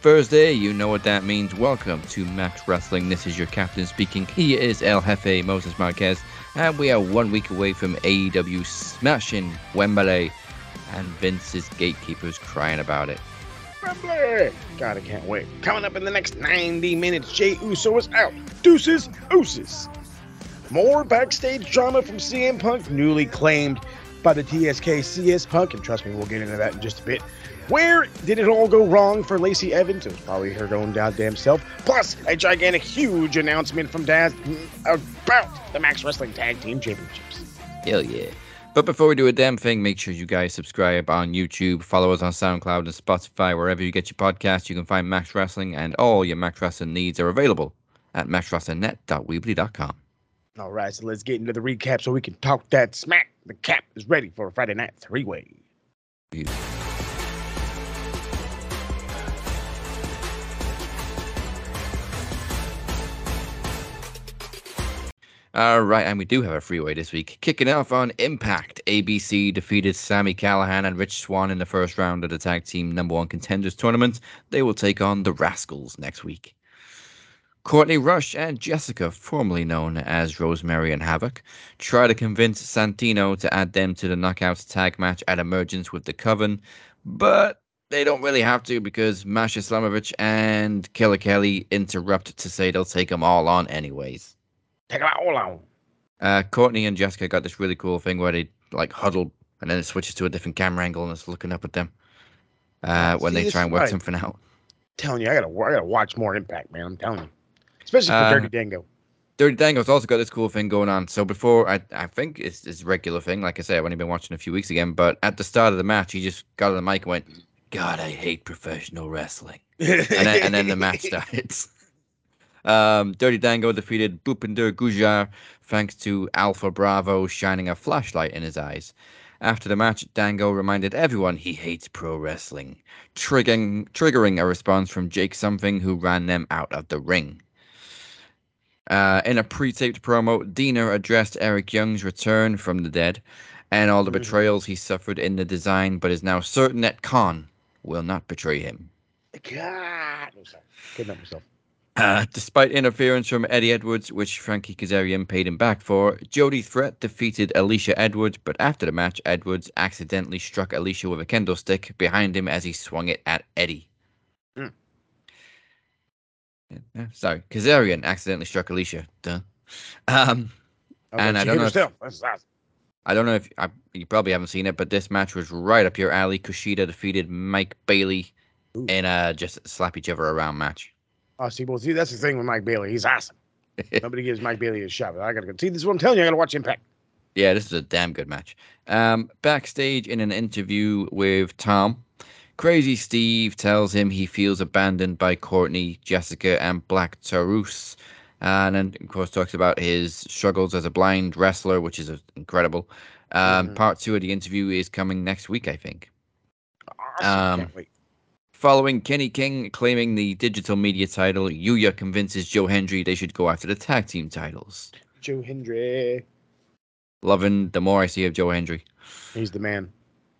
Thursday. You know what that means. Welcome to Max Wrestling. This is your captain speaking. He is El Jefe Moses Marquez, and we are one week away from AEW smashing Wembley, and Vince's gatekeepers crying about it. Wembley! God, I can't wait. Coming up in the next 90 minutes, Jey Uso is out. Deuces, ooses. More backstage drama from CM Punk, newly claimed by the TSK CS Punk, and trust me, we'll get into that in just a bit. Where did it all go wrong for Lacey Evans? It was probably her own goddamn self. Plus, a gigantic, huge announcement from Daz about the Max Wrestling Tag Team Championships. Hell yeah. But before we do a damn thing, make sure you guys subscribe on YouTube, follow us on SoundCloud and Spotify, wherever you get your podcasts. You can find Max Wrestling, and all your Max Wrestling needs are available at maxwrestlingnet.weebly.com. All right, so let's get into the recap so we can talk that smack. The cap is ready for a Friday night three way. All right, and we do have a freeway this week. Kicking off on Impact, ABC defeated Sami Callihan and Rich Swann in the first round of the Tag Team Number One Contenders Tournament. They will take on the Rascals next week. Courtney Rush and Jessica, formerly known as Rosemary and Havok, try to convince Santino to add them to the Knockouts tag match at Emergence with the Coven, but they don't really have to because Masha Slamovich and Killer Kelly interrupt to say they'll take them all on anyways. Take it all on. Uh, Courtney and Jessica got this really cool thing where they like huddle and then it switches to a different camera angle and it's looking up at them uh, when See, they try and work right. something out. telling you, I gotta, I gotta watch more Impact, man. I'm telling you, especially for Uh, Dirty Dango. Dirty Dango's also got this cool thing going on. So before, I I think it's a regular thing. Like I say, I've only been watching a few weeks again. But at the start of the match, he just got on the mic and went, "God, I hate professional wrestling," and then, and then the match started. Um, Dirty Dango defeated Bhupinder Gujjar thanks to Alpha Bravo shining a flashlight in his eyes. After the match, Dango reminded everyone he hates pro wrestling, triggering triggering a response from Jake Something, who ran them out of the ring. Uh, in a pre-taped promo, Deaner addressed Eric Young's return from the dead and all the Mhm. betrayals he suffered in the design, but is now certain that Khan will not betray him. God. Couldn't help myself. Uh, despite interference from Eddie Edwards, which Frankie Kazarian paid him back for, Jody Threat defeated Alicia Edwards, but after the match, Edwards accidentally struck Alicia with a kendo stick behind him as he swung it at Eddie. Hmm. Yeah, sorry, Kazarian accidentally struck Alicia. Duh. Um, I And I don't know if- herself. That's awesome. I don't know if I, you probably haven't seen it, but this match was right up your alley. Kushida defeated Mike Bailey Ooh. in a just slap each other around match. Oh, see, well, see, that's the thing with Mike Bailey. He's awesome. Nobody gives Mike Bailey a shot. I gotta go. See, this is what I'm telling you. I gotta watch Impact. Yeah, this is a damn good match. Um, backstage in an interview with Tom, Crazy Steve tells him he feels abandoned by Courtney, Jessica, and Black Taurus. And then, of course, talks about his struggles as a blind wrestler, which is uh, incredible. Um, Mhm. Part two of the interview is coming next week, I think. Awesome. Um, Can't wait. Following Kenny King claiming the digital media title, Yuya convinces Joe Hendry they should go after the tag team titles. Joe Hendry. Loving the more I see of Joe Hendry. He's the man.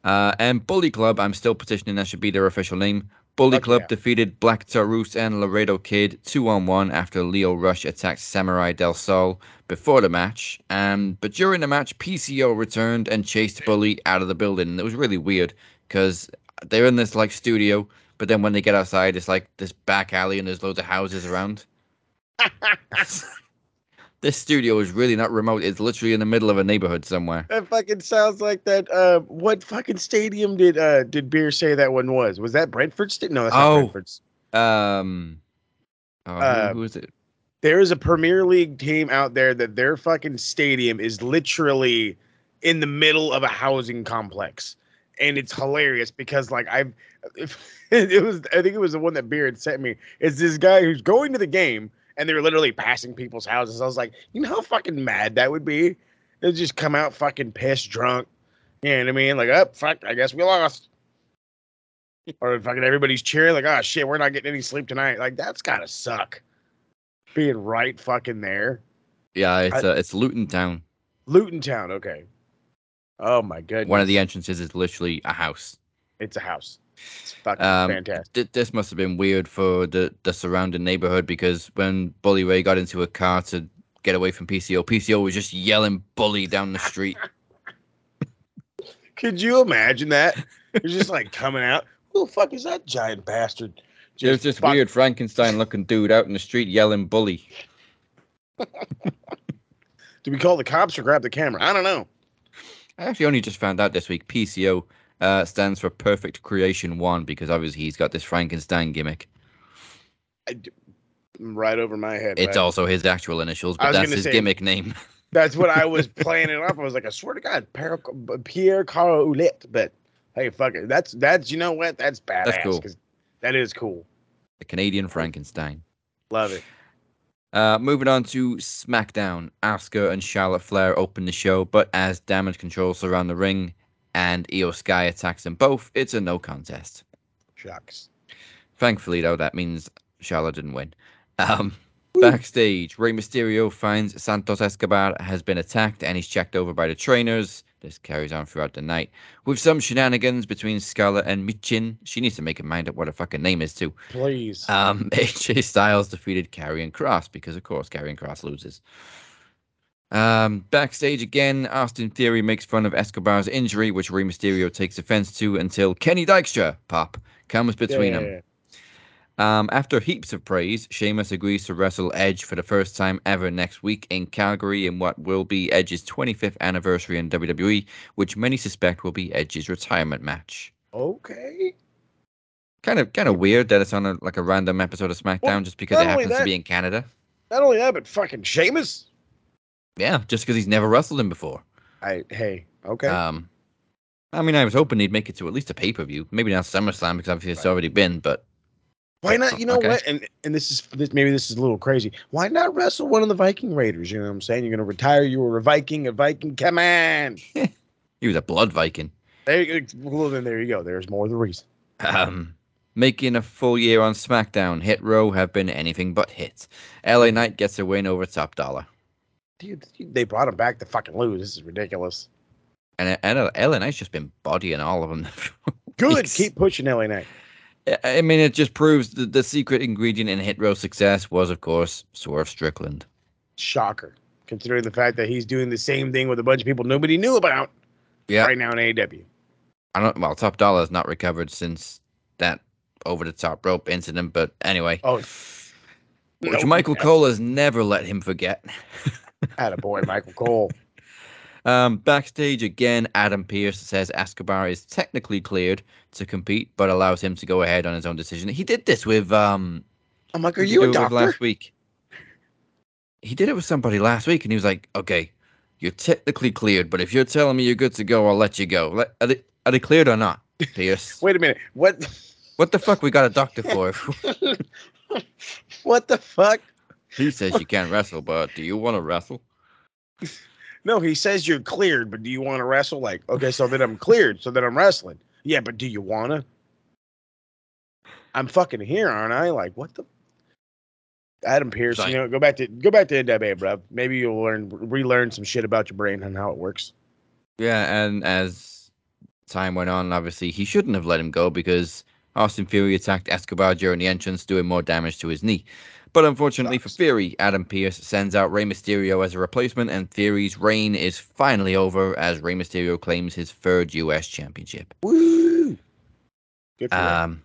Uh, and Bully Club, I'm still petitioning that should be their official name. Bully Fuck Club yeah. defeated Black Taurus and Laredo Kid 2 on 1 after Lio Rush attacked Samurai Del Sol before the match. Um, but during the match, PCO returned and chased Bully out of the building. It was really weird because they're in this like studio, but then when they get outside, it's like this back alley and there's loads of houses around. this studio is really not remote. It's literally in the middle of a neighborhood somewhere. That fucking sounds like that. Uh, what fucking stadium did uh did Beer say that one was? Was that Brentford? Sta- no, that's not Oh. Brentford's. Um, oh, who- Uh, who is it? There is a Premier League team out there that their fucking stadium is literally in the middle of a housing complex, and it's hilarious because like I've it was I think it was the one that Beard sent me. It's this guy who's going to the game and they're literally passing people's houses. I was like, you know how fucking mad that would be? They'll just come out fucking pissed drunk. You know what I mean? Like, oh fuck, I guess we lost. or fucking everybody's cheering, like, oh shit, we're not getting any sleep tonight. Like, that's gotta suck. Being right fucking there. Yeah, it's I- uh, it's Luton Town. Luton Town, okay. Oh my goodness. One of the entrances is literally a house. It's a house. It's fucking Um, fantastic. Th- this must have been weird for the, the surrounding neighborhood because when Bully Ray got into a car to get away from PCO, PCO was just yelling bully down the street. Could you imagine that? It's just like coming out. Who the fuck is that giant bastard? There's this fuck- weird Frankenstein looking dude out in the street yelling bully. Do we call the cops or grab the camera? I don't know. I actually only just found out this week PCO uh, stands for Perfect Creation One because obviously he's got this Frankenstein gimmick. D- right over my head. It's right? also his actual initials, but that's his say- gimmick name. That's what I was playing it up. I was like, I swear to God, Pierre, Pierre Carolette. But hey, fuck it. That's that's you know what? That's badass. That's cool. That is cool. the Canadian Frankenstein. Love it. Uh, moving on to SmackDown, Asuka and Charlotte Flair open the show, but as Damage CTRL surround the ring and Iyo Sky attacks them both, it's a no contest. Shucks. Thankfully, though, that means Charlotte didn't win. Um, backstage, Rey Mysterio finds Santos Escobar has been attacked and he's checked over by the trainers. This carries on throughout the night with some shenanigans between Scarlett and Michin. She needs to make a mind up what her fucking name is, too. Please. Um, AJ Styles defeated Karrion Kross because, of course, Karrion Kross loses. Um, backstage again, Austin Theory makes fun of Escobar's injury, which Rey Mysterio takes offense to until Kenny Dykstra, pop, comes between them. Um, after heaps of praise, Sheamus agrees to wrestle Edge for the first time ever next week in Calgary in what will be Edge's 25th anniversary in WWE, which many suspect will be Edge's retirement match. Okay. Kind of, kind of weird that it's on a, like a random episode of SmackDown Well, just because it happens to be in Canada. Not only that, but fucking Sheamus. Yeah, just because he's never wrestled him before. I hey. Okay. Um, I mean, I was hoping he'd make it to at least a pay per view. Maybe not SummerSlam because obviously it's Right. already been. But Why not? You know okay. what? And and this is this maybe this is a little crazy. Why not wrestle one of the Viking Raiders? You know what I'm saying? You're gonna retire. You were a Viking. A Viking. Come on. he was a blood Viking. There you go. Well, then there you go. There's more of the reason. Um, making a full year on SmackDown, Hit Row have been anything but hits. LA Knight gets a win over Top Dollar, Dude, they brought him back to fucking lose. This is ridiculous. and uh, and uh, LA Knight's just been bodying all of them. Good. Keep pushing LA Knight. I- I mean, it just proves that the secret ingredient in Hit Row success was, of course, Swerve Strickland. Shocker. Considering the fact that he's doing the same thing with a bunch of people nobody knew about Yeah, right now in AEW. I don't. Well, Top Dollar has not recovered since that over the top rope incident. But anyway, Oh, which nope. Michael Cole has never let him forget. boy, Michael Cole. Um, backstage again, Adam Pearce says Escobar is technically cleared to compete, but allows him to go ahead on his own decision. He did this with um. I'm like, are you a doctor? Last week. He did it with somebody last week, and he was like, "Okay, you're technically cleared, but if you're telling me you're good to go, I'll let you go. Let, are, they, are they cleared or not, Pearce? Wait a minute. What? what the fuck we got a doctor for? what the fuck? he says you can't wrestle, but do you want to wrestle? No, he says you're cleared, but do you want to wrestle? Like, okay, so then I'm cleared, so then I'm wrestling. Yeah, but do you wanna? I'm fucking here, aren't I? Like, what the? Adam Pearce, Like- you know, go back to go back to NWA, bro. Maybe you'll learn relearn some shit about your brain and how it works. Yeah, and as time went on, obviously he shouldn't have let him go because Austin Theory attacked Escobar during the entrance, doing more damage to his knee. But unfortunately for. Theory, Adam Pearce sends out Rey Mysterio as a replacement, and Theory's reign is finally over as Rey Mysterio claims his third U.S. championship. Woo! Good for. Um,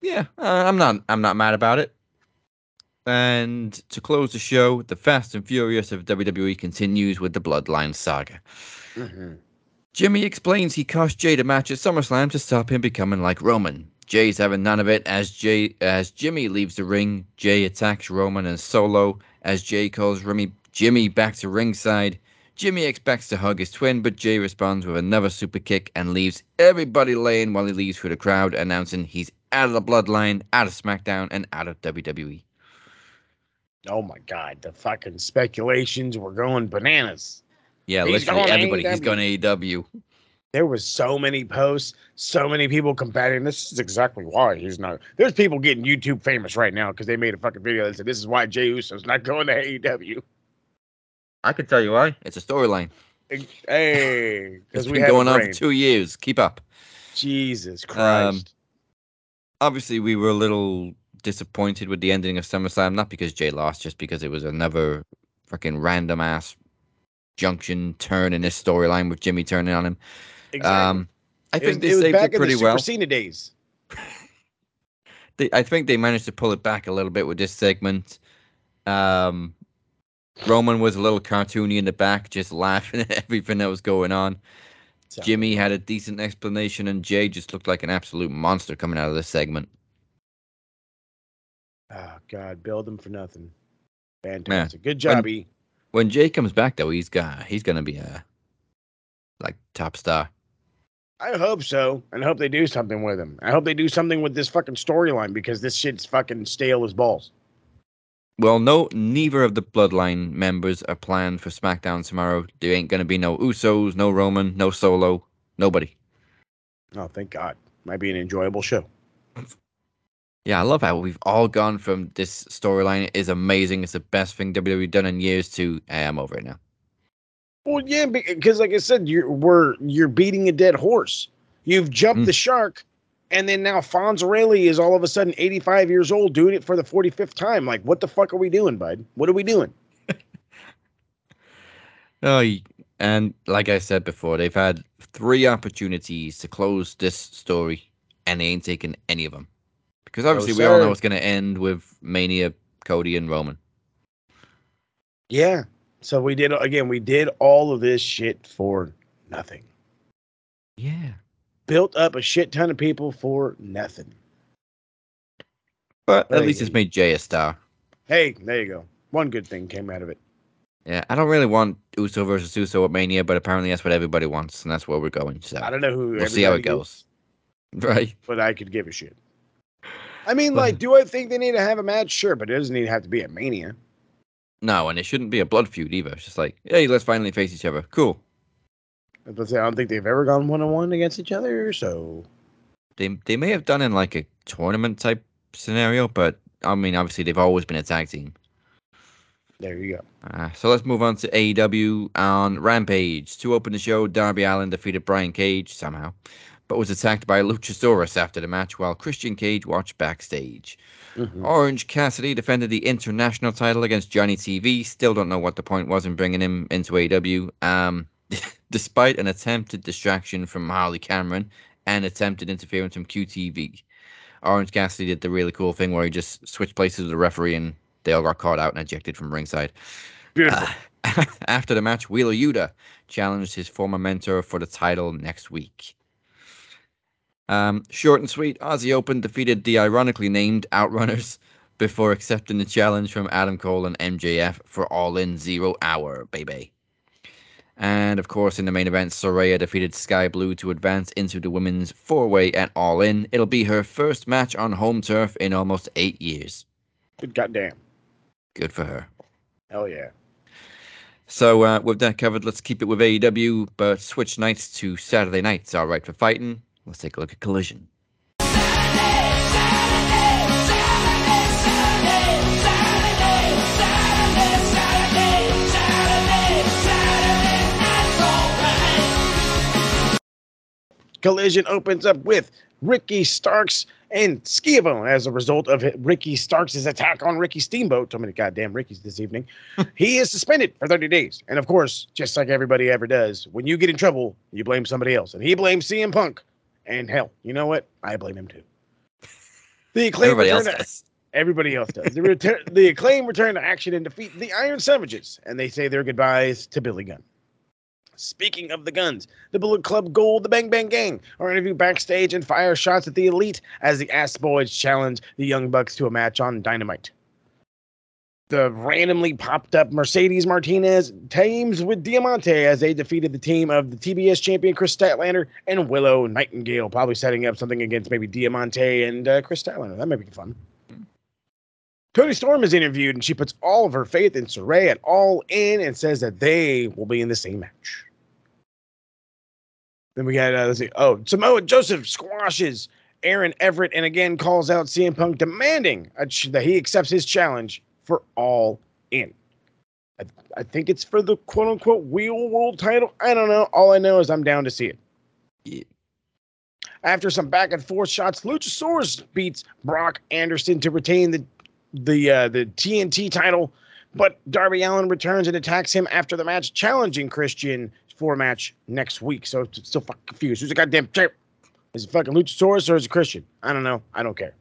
yeah, uh, I'm not, I'm not mad about it. And to close the show, the Fast and Furious of WWE continues with the Bloodline saga. Mhm. Jimmy explains he cost Jey the match at SummerSlam to stop him becoming like Roman. Jey's having none of it as Jey as Jimmy leaves the ring. Jey attacks Roman and Solo as Jey calls Remy, Jimmy back to ringside. Jimmy expects to hug his twin, but Jey responds with another super kick and leaves everybody laying while he leaves through the crowd, announcing he's out of the bloodline, out of SmackDown, and out of. WWE. Oh my god, the fucking speculations were going bananas. Yeah, He's literally everybody. He's going to AEW. There was so many posts, so many people combating. This is exactly why he's not. There's people getting YouTube famous right now because they made a fucking video that said this is why Jey Uso's not going to AEW. I can tell you why. It's a storyline. Hey, because we been going on for two years. Keep up. Jesus Um, Christ. Obviously, we were a little disappointed with the ending of SummerSlam, not because Jey lost, just because it was another fucking random ass junction turn in this storyline with Jimmy turning on him. Exactly. Um, I think was, they saved it pretty well. Super days. They, I think they managed to pull it back a little bit with this segment. Um, Roman was a little cartoony in the back, just laughing at everything that was going on. So, Jimmy had a decent explanation, and Jey just looked like an absolute monster coming out of this segment. Oh God, build them for nothing. Fantastic. Good job, When- E. When Jey comes back, though, he's got he's gonna be a like top star. I hope so, and I hope they do something with him. I hope they do something with this fucking storyline because this shit's fucking stale as balls. Well, no, neither of the Bloodline members are planned for SmackDown tomorrow. There ain't gonna be no Usos, no Roman, no Solo, nobody. Oh, thank God. Might be an enjoyable show. Yeah, I love how we've all gone from this storyline is amazing. It's the best thing WWE done in years to hey, I'm over it now. Well, yeah, because like I said, you're we're you're beating a dead horse. You've jumped Mm. the shark, and then now Fonzarelli is all of a sudden 85 years old doing it for the 45th time. Like, what the fuck are we doing, bud? What are we doing? Oh, and like I said before, they've had three opportunities to close this story, and they ain't taken any of them. Because obviously, we all know it's going to end with Mania, Cody, and Roman. Yeah. So we did again. We did all of this shit for nothing. Yeah. Built up a shit ton of people for nothing. But at Hey, least it's made Jey a star. Hey, there you go. One good thing came out of it. Yeah, I don't really want Uso versus Uso at Mania, but apparently that's what everybody wants, and that's where we're going. So I don't know who. we'll see how it goes. Right. but I could give a shit. I mean, like, do I think they need to have a match? Sure, but it doesn't need to have to be a mania. No, and it shouldn't be a blood feud either. It's just like, hey, let's finally face each other. Cool. Let's say I don't think they've ever gone one on one against each other. So They they may have done in like a tournament type scenario, but I mean, obviously they've always been a tag team. there you go. Uh, so let's move on to AEW on Rampage. To open the show, Darby Allin defeated Brian Cage somehow, but was attacked by Luchasaurus after the match while Christian Cage watched backstage. Mhm. Orange Cassidy defended the international title against Johnny TV. Still don't know what the point was in bringing him into AEW. Um, despite an attempted distraction from Harley Cameron and attempted interference from QTV. Orange Cassidy did the really cool thing where he just switched places with the referee and they all got caught out and ejected from ringside. Beautiful. Uh, after the match, Wheeler Yuta challenged his former mentor for the title next week. Um, short and sweet, Aussie Open defeated the ironically named Outrunners before accepting the challenge from Adam Cole and MJF for All In Zero Hour, baby. And of course, in the main event, Saraya defeated Sky Blue to advance into the women's four way at All In. It'll be her first match on home turf in almost eight years. Good goddamn. Good for her. Hell yeah. So uh, with that covered, let's keep it with AEW, but switch nights to Saturday nights. All right for fighting. Let's take a look at Collision. Collision opens up with Ricky Starks and Schiavone as a result of Ricky Starks' attack on Ricky Steamboat. So many goddamn Rickies this evening. he is suspended for 30 days. And of course, just like everybody ever does, when you get in trouble, you blame somebody else. And he blames CM Punk. And hell, you know what? I blame him too. The acclaim Everybody else return to- does. Everybody else does. The, return, the acclaim return to action and defeat the Iron Savages, and they say their goodbyes to Billy Gunn. Speaking of the Gunns, the Bullet Club Gold, the Bang Bang Gang are interviewed backstage and fire shots at the Elite as the Ass Boys challenge the Young Bucks to a match on Dynamite. The randomly popped up Mercedes Martinez teams with Diamante as they defeated the team of the TBS champion Kris Statlander and Willow Nightingale, probably setting up something against maybe Diamante and uh, Kris Statlander. That might be fun. Toni Storm is interviewed and she puts all of her faith in Saray at all in and says that they will be in the same match. Then we got, uh, let's see, oh, Samoa Joseph squashes Aaron Everett and again calls out CM Punk demanding ch- that he accepts his challenge for all in. I, I think it's for the quote unquote wheel world title. I don't know. All I know is I'm down to see it. Yeah. After some back and forth shots, Luchasaurus beats Brock Anderson to retain the the uh, the TNT title. But Darby Allin returns and attacks him after the match, challenging Christian for a match next week. So it's still fucking confused. Who's a goddamn champ? Is it fucking Luchasaurus or is it Christian? I don't know. I don't care.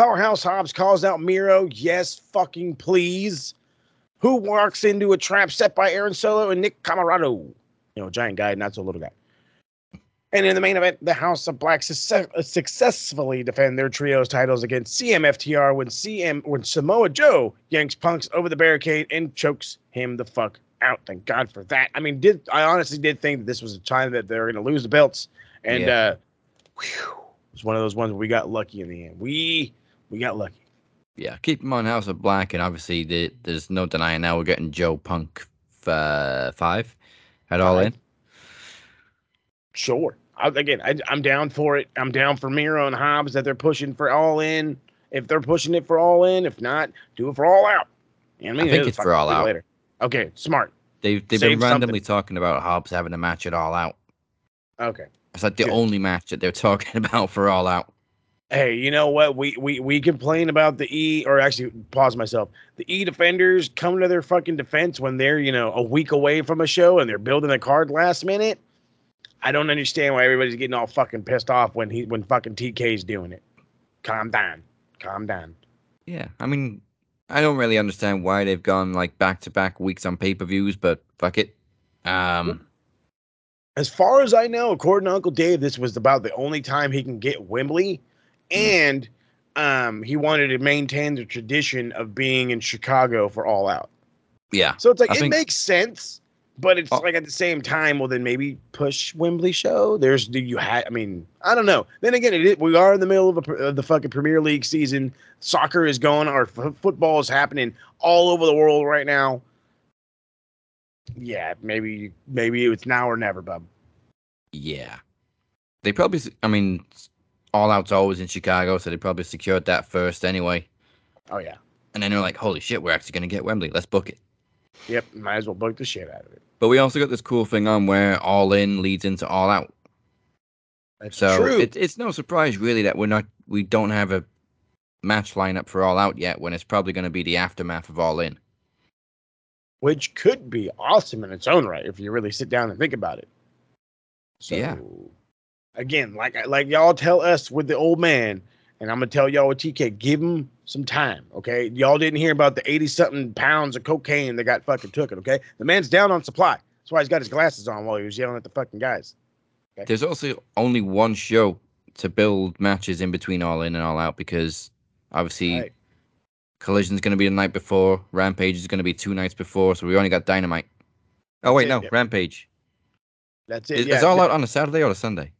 Powerhouse Hobbs calls out Miro. Yes, fucking please. Who walks into a trap set by Aaron Solo and Nick Comoroto? You know, giant guy, not so little guy. And in the main event, the House of Black success- successfully defend their trios titles against CMFTR when CM when Samoa Joe yanks Punks over the barricade and chokes him the fuck out. Thank God for that. I mean, did I honestly did think that this was a time that they're going to lose the belts, and Yeah. uh, whew, it was one of those ones where we got lucky in the end. We we got lucky. Yeah, keep him on House of Black, and obviously the, there's no denying now we're getting Joe Punk uh, five at All Five. In. Sure. I, again, I, I'm down for it. I'm down for Miro and Hobbs that they're pushing for all in. If they're pushing it for all in, if not, do it for all out. You know I, I mean? think It'll it's for all out. Later. Okay, smart. They've they've Save been something. randomly talking about Hobbs having a match at All Out. Okay. It's like the Good. only match that they're talking about for All Out. Hey, you know what? We we we complain about the E, or actually, pause myself. The E defenders come to their fucking defense when they're you know a week away from a show and they're building a card last minute. I don't understand why everybody's getting all fucking pissed off when he when fucking TK's doing it. Calm down. Calm down. Yeah, I mean, I don't really understand why they've gone like back to back weeks on pay per views, but fuck it. Um, As far as I know, according to Uncle Dave, this was about the only time he can get Wembley, and um, he wanted to maintain the tradition of being in Chicago for All Out. yeah, So it's like I it think- makes sense, but it's Oh. like at the same time, well, then maybe push Wembley show. There's do you had? I mean, I don't know. Then again, it we are in the middle of, a, of the fucking Premier League season. Soccer is going. Our f- football is happening all over the world right now. Yeah, maybe maybe it's now or never, bub. yeah. They probably, I mean, All Out's always in Chicago, so they probably secured that first anyway. Oh yeah. And then they're like, holy shit, we're actually going to get Wembley. Let's book it. Yep, might as well book the shit out of it. But we also got this cool thing on where All In leads into All Out. That's So true. it, it's no surprise really that we're not we don't have a match lineup for All Out yet when it's probably going to be the aftermath of All In. which could be awesome in its own right if you really sit down and think about it. So, Yeah. Again, like like y'all tell us with the old man, and I'm gonna tell y'all with TK, give him some time, okay? Y'all didn't hear about the 80 something pounds of cocaine that got fucking took it, okay? The man's down on supply. That's why he's got his glasses on while he was yelling at the fucking guys. There's also only one show to build matches in between All In and All Out because obviously Right. Collision's going to be the night before, Rampage is going to be two nights before, so we only got Dynamite. Oh wait, it, no, yeah. Rampage. That's it. Is, yeah. is All Out on a Saturday or a Sunday?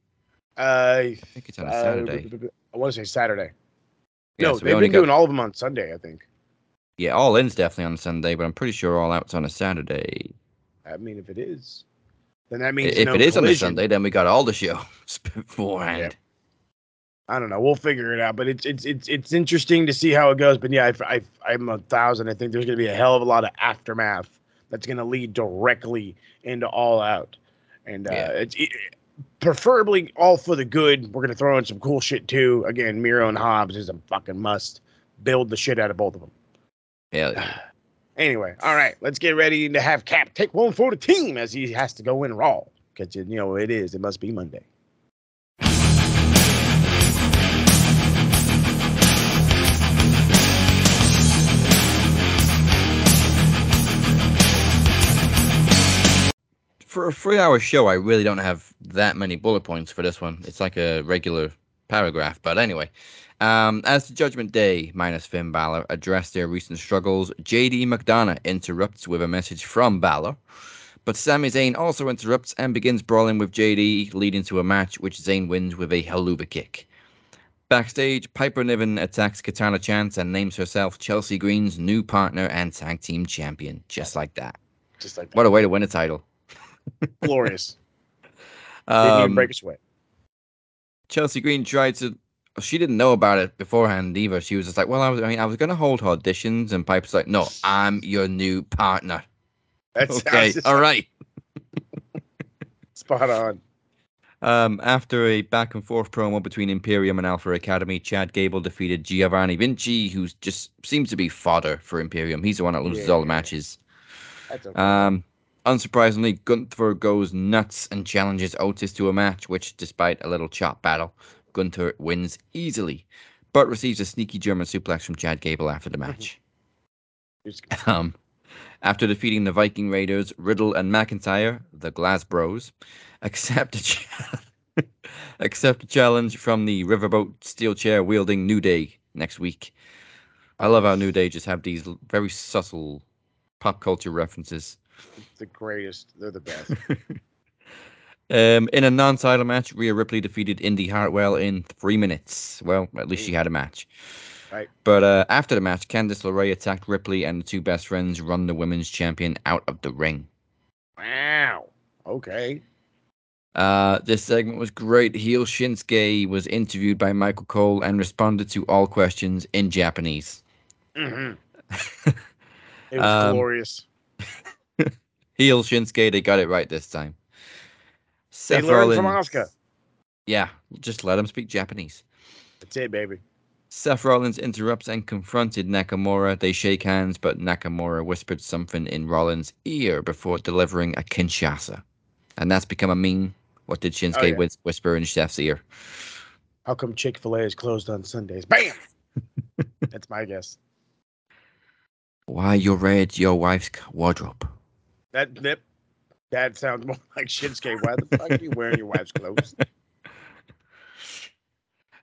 Uh, I think it's on a uh, Saturday. I want to say Saturday. Yeah, no, so they've been got- doing all of them on Sunday, I think. Yeah, All In's definitely on Sunday, but I'm pretty sure All Out's on a Saturday. I mean, if it is, then that means If no it is on a. Sunday, then we got all the shows beforehand. I don't know. We'll figure it out. But it's it's it's it's interesting to see how it goes. But yeah, I, I I'm a thousand. I think there's going to be a hell of a lot of aftermath that's going to lead directly into All Out, and uh, Yeah. it's it, preferably all for the good. We're going to throw in some cool shit too. Again, Miro and Hobbs is a fucking must. Build the shit out of both of them. Yeah, Anyway, all right, let's get ready to have Cap take one for the team as he has to go in Raw because you know it is. It must be Monday. For a three-hour show, I really don't have that many bullet points for this one. It's like a regular paragraph, but anyway. Um, as the Judgment Day minus Finn Balor address their recent struggles, JD McDonagh interrupts with a message from Balor. But Sami Zayn also interrupts and begins brawling with JD, leading to a match which Zayn wins with a Helluva Kick. Backstage, Piper Niven attacks Katana Chance and names herself Chelsea Green's new partner and tag team champion, just like that. Just like that. What a way to win a title. Glorious. Didn't even Um, break a sweat. Chelsea Green tried to. She didn't know about it beforehand either. She was just like, "Well, I was. I mean, I was going to hold auditions," and Piper's like, "No, I'm your new partner." That's okay, all right. spot on. Um, after a back and forth promo between Imperium and Alpha Academy, Chad Gable defeated Giovanni Vinci, who just seems to be fodder for Imperium. He's the one that loses all the matches. That's okay. Um, unsurprisingly, Gunther goes nuts and challenges Otis to a match, which, despite a little chop battle, Gunther wins easily, but receives a sneaky German suplex from Chad Gable after the match. Um, after defeating the Viking Raiders, Riddle and McIntyre, the Glass Bros, accept a, cha- accept a challenge from the Riverboat steel chair wielding New Day next week. I love how New Day just have these very subtle pop culture references. The greatest. They're the best. Um, in a non-title match, Rhea Ripley defeated Indi Hartwell in three minutes. Well, at least she had a match. Right. But uh, after the match, Candice LeRae attacked Ripley, and the two best friends run the women's champion out of the ring. wow. Okay. Uh, this segment was great. Heel Shinsuke was interviewed by Michael Cole and responded to all questions in Japanese. hmm It was Um, glorious. Heel Shinsuke, they got it right this time. They Seth learned from Rollins- Asuka. Yeah, just let him speak Japanese. That's it, baby. Seth Rollins interrupts and confronted Nakamura. They shake hands, but Nakamura whispered something in Rollins' ear before delivering a Kinshasa. And that's become a meme. What did Shinsuke Oh, yeah. whisper in Steph's ear? How come Chick Fil A is closed on Sundays? Bam. That's my guess. Why you raid your wife's wardrobe? That that that sounds more like Shinsuke. Why the fuck are you wearing your wife's clothes?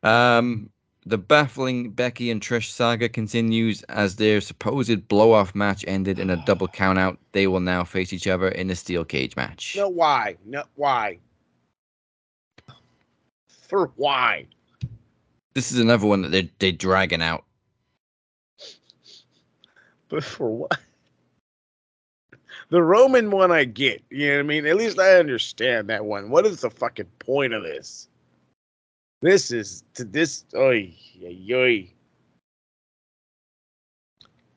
Um, the baffling Becky and Trish saga continues as their supposed blow-off match ended in a double countout. They will now face each other in a steel cage match. No, why? No, why? For why? This is another one that they're, they're dragging out. But for what? The Roman one I get. You know what I mean? At least I understand that one. What is the fucking point of this? This is to this. Oy, oy, oy.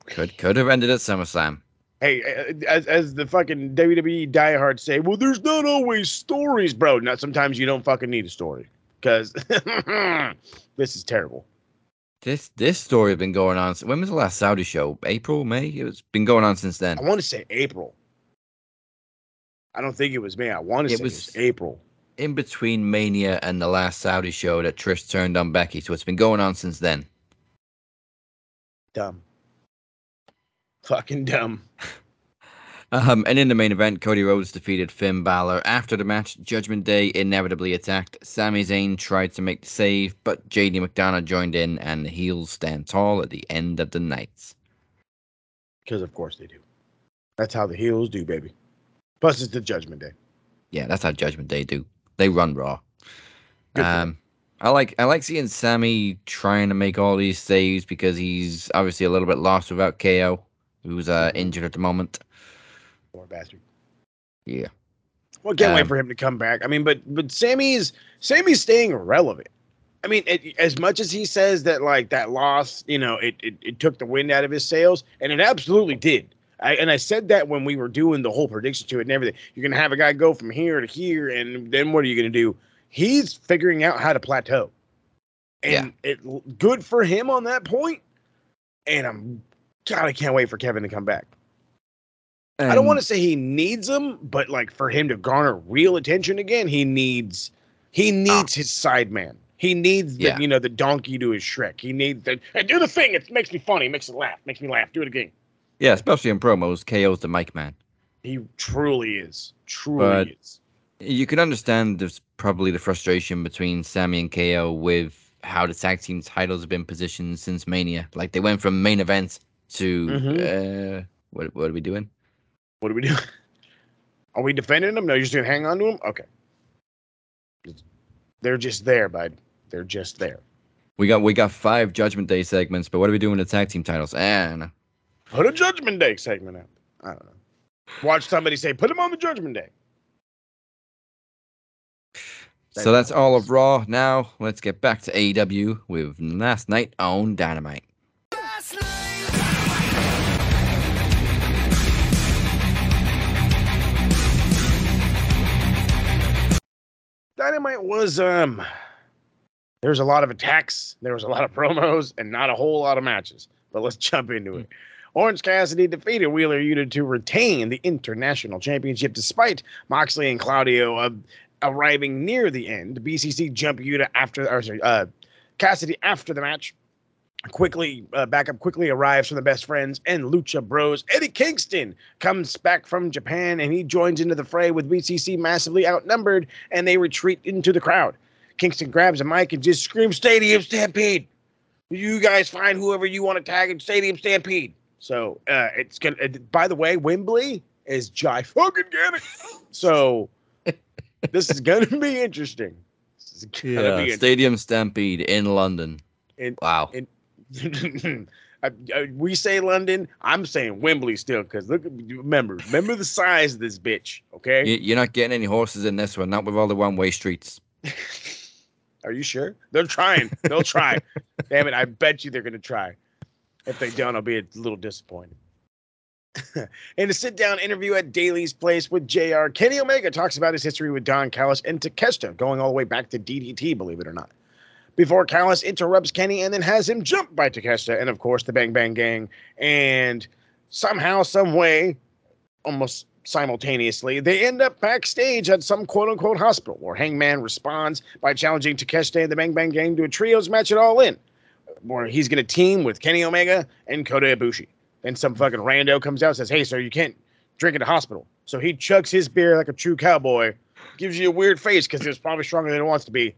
Could could have ended at SummerSlam. Hey, as as the fucking WWE diehards say, well, there's not always stories, bro. Not sometimes you don't fucking need a story because this is terrible. This this story has been going on. When was the last Saudi show? April, May? It's been going on since then. I want to say April. I don't think it was May. I want to It say was- it was April. In between Mania and the last Saudi show that Trish turned on Becky, so it's been going on since then. Dumb. Fucking dumb. Um, and in the main event, Cody Rhodes defeated Finn Balor. After the match, Judgment Day inevitably attacked. Sami Zayn tried to make the save, but JD McDonagh joined in, and the heels stand tall at the end of the night. Because of course they do. That's how the heels do, baby. Plus it's the Judgment Day. Yeah, that's how Judgment Day do. They run Raw. Good Um, I like I like seeing Sami trying to make all these saves because he's obviously a little bit lost without KO, who's uh, Mhm. injured at the moment. Poor bastard. Yeah. Well, can't wait Um, for him to come back. I mean, but but Sami's Sami's staying relevant. I mean, it, as much as he says that like that loss, you know, it, it it took the wind out of his sails, and it absolutely did. I, and I said that when we were doing the whole prediction to it and everything. You're gonna have a guy go from here to here, and then what are you gonna do? He's figuring out how to plateau, and it good for him on that point. And I'm God, I can't wait for Kevin to come back. I don't want to say he needs him, but like for him to garner real attention again, he needs he needs oh. his side man. He needs the Yeah. you know the donkey to his Shrek. He needs the hey, do the thing. It makes me funny. Makes me laugh. Makes me laugh. Do it again. Yeah, especially in promos, KO's the mic man. He truly is. Truly But- is. You can understand there's probably the frustration between Sami and KO with how the tag team titles have been positioned since Mania. Like they went from main event to uh, what what are we doing? What are we doing? Are we defending them? No, you're just gonna hang on to them. Okay. They're just there, bud. They're just there. We got we got five Judgment Day segments, but what are we doing with the tag team titles? And Put a Judgment Day segment out. I don't know. Watch somebody say, "Put him on the Judgment Day." so that's all of Raw. Now let's get back to AEW with last night on Dynamite. Dynamite was um there was a lot of attacks, there was a lot of promos, and not a whole lot of matches. But let's jump into it. Orange Cassidy defeated Wheeler Yuta to retain the International Championship despite Moxley and Claudio uh, arriving near the end. BCC jumped Yuta after, or sorry, uh, Cassidy after the match. Quickly, uh, backup quickly arrives from the best friends and Lucha Bros. Eddie Kingston comes back from Japan and he joins into the fray with BCC massively outnumbered and they retreat into the crowd. Kingston grabs a mic and just screams, Stadium Stampede. You guys find whoever you want to tag in Stadium Stampede. So uh, it's gonna. Uh, by the way, Wembley is jai fucking get So this is gonna be interesting. This is gonna yeah, be Stadium Stampede in London. In, wow. In, I, I, we say London. I'm saying Wembley still because look. Remember, remember the size of this bitch. Okay. You're not getting any horses in this one. Not with all the one-way streets. Are you sure? They're trying. They'll try. Damn it! I bet you they're gonna try. If they don't, I'll be a little disappointed. in a sit-down interview at Daily's Place with JR, Kenny Omega talks about his history with Don Callis and Takeshita, going all the way back to DDT, believe it or not. Before Callis interrupts Kenny and then has him jumped by Takeshita and, of course, the Bang Bang Gang. And somehow, some way, almost simultaneously, they end up backstage at some quote-unquote hospital, where Hangman responds by challenging Takeshita and the Bang Bang Gang to a trios match at All In where he's going to team with Kenny Omega and Kota Ibushi. Then some fucking rando comes out and says, "Hey, sir, you can't drink at the hospital." So he chugs his beer like a true cowboy, gives you a weird face because it's probably stronger than it wants to be,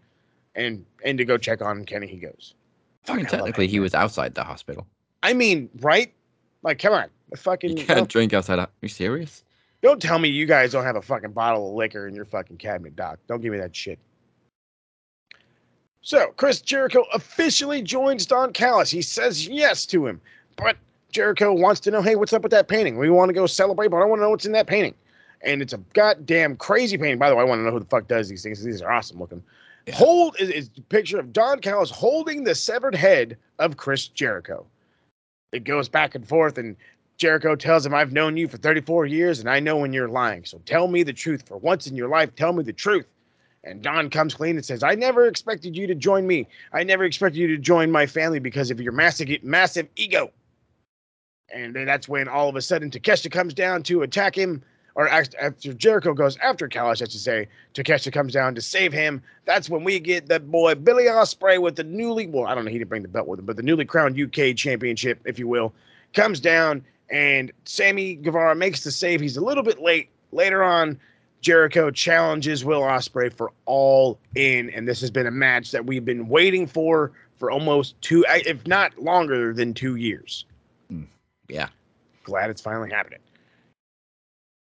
and and to go check on Kenny he goes. Mean, technically, he was outside the hospital. I mean, right? Like, come on, the fucking. You can't drink outside. Are you serious? Don't tell me you guys don't have a fucking bottle of liquor in your fucking cabinet, Doc. Don't give me that shit. So Chris Jericho officially joins Don Callis. He says yes to him, but Jericho wants to know, hey, what's up with that painting? We want to go celebrate, but I want to know what's in that painting. And it's a goddamn crazy painting. By the way, I want to know who the fuck does these things. These are awesome looking. Yeah. Hold is, is a picture of Don Callis holding the severed head of Chris Jericho. It goes back and forth, and Jericho tells him, I've known you for 34 years, and I know when you're lying. So tell me the truth. For once in your life, tell me the truth. And Don comes clean and says, I never expected you to join me. I never expected you to join my family because of your massive, massive ego. And then that's when all of a sudden Takeshita comes down to attack him, or after Jericho goes after Callis, I should say, Takeshita comes down to save him. That's when we get that boy Billy Ospreay with the newly, well, I don't know, he didn't bring the belt with him, but the newly crowned UK championship, if you will, comes down, and Sammy Guevara makes the save. He's a little bit late. Later on, Jericho challenges Will Ospreay for all in, and this has been a match that we've been waiting for for almost two, if not longer than two years. Hmm. Yeah, glad it's finally happening.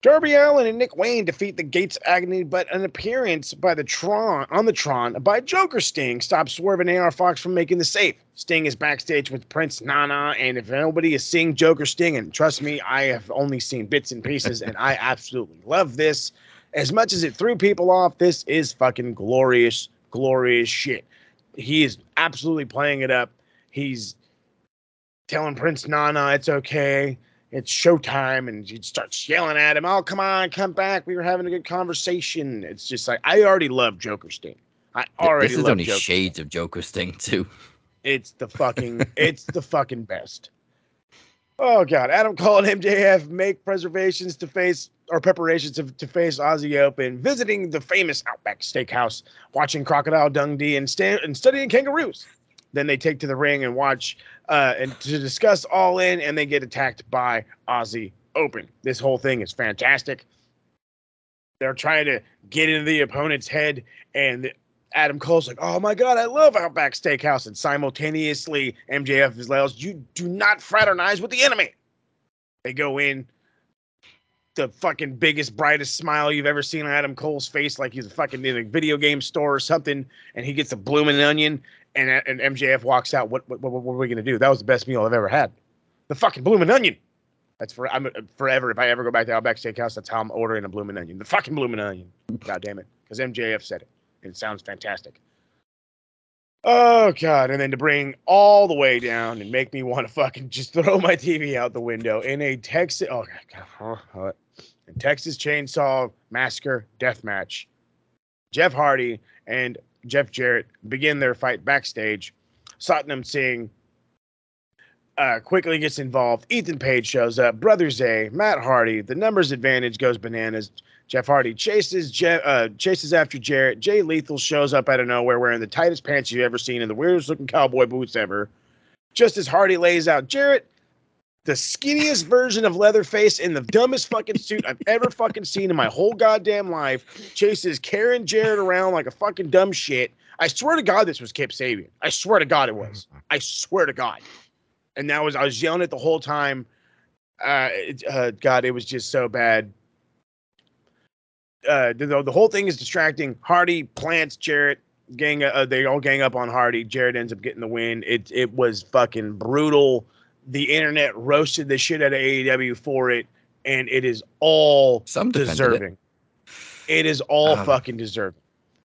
Darby Allin and Nick Wayne defeat the Gates Agony, but an appearance by the Tron on the Tron by Joker Sting stops Swerve and AR Fox from making the save. Sting is backstage with Prince Nana, and if nobody is seeing Joker Sting, and trust me, I have only seen bits and pieces, and I absolutely love this as much as it threw people off, this is fucking glorious, glorious shit. He is absolutely playing it up. He's telling Prince Nana it's okay. It's showtime, and he starts yelling at him. Oh, come on, come back. We were having a good conversation. It's just like I already love Joker Sting. I already this is love only Joker shades Sting. of Joker Sting too. It's the fucking it's the fucking best. Oh god, Adam Cole and MJF make preservations to face or preparations to, to face Aussie Open, visiting the famous Outback Steakhouse, watching Crocodile Dundee and, stand, and studying kangaroos. Then they take to the ring and watch uh, and to discuss All In, and they get attacked by Aussie Open. This whole thing is fantastic. They're trying to get into the opponent's head, and Adam Cole's like, "Oh my god, I love Outback Steakhouse," and simultaneously MJF is like, "You do not fraternize with the enemy." They go in, the fucking biggest, brightest smile you've ever seen on Adam Cole's face, like he's a fucking in a video game store or something, and he gets a blooming onion, and and MJF walks out. What what, what, what are we gonna do? That was the best meal I've ever had. The fucking blooming onion. That's for I'm uh, forever. If I ever go back to Outback Steakhouse, that's how I'm ordering a blooming onion. The fucking blooming onion. God damn it, because MJF said it and it sounds fantastic. Oh god! And then to bring all the way down and make me want to fucking just throw my TV out the window in a Texas, oh god, Texas Chainsaw Massacre death match. Jeff Hardy and Jeff Jarrett begin their fight backstage. Satnam Singh uh, quickly gets involved. Ethan Page shows up. Brother Zay, Matt Hardy. The numbers advantage goes bananas. Jeff Hardy chases uh, chases after Jarrett. Jay Lethal shows up out of nowhere wearing the tightest pants you've ever seen and the weirdest looking cowboy boots ever. Just as Hardy lays out Jarrett, the skinniest version of Leatherface in the dumbest fucking suit I've ever fucking seen in my whole goddamn life, chases Karen Jarrett around like a fucking dumb shit. I swear to God, this was Kip Sabian. I swear to God, it was. I swear to God. And that was I was yelling it the whole time. Uh, uh God, it was just so bad. Uh, the, the whole thing is distracting. Hardy plants Jarrett. Gang, uh, they all gang up on Hardy. Jarrett ends up getting the win. It it was fucking brutal the internet roasted the shit out of AEW for it, and it is all Some defended it. deserving. It. is all Uh, fucking deserving.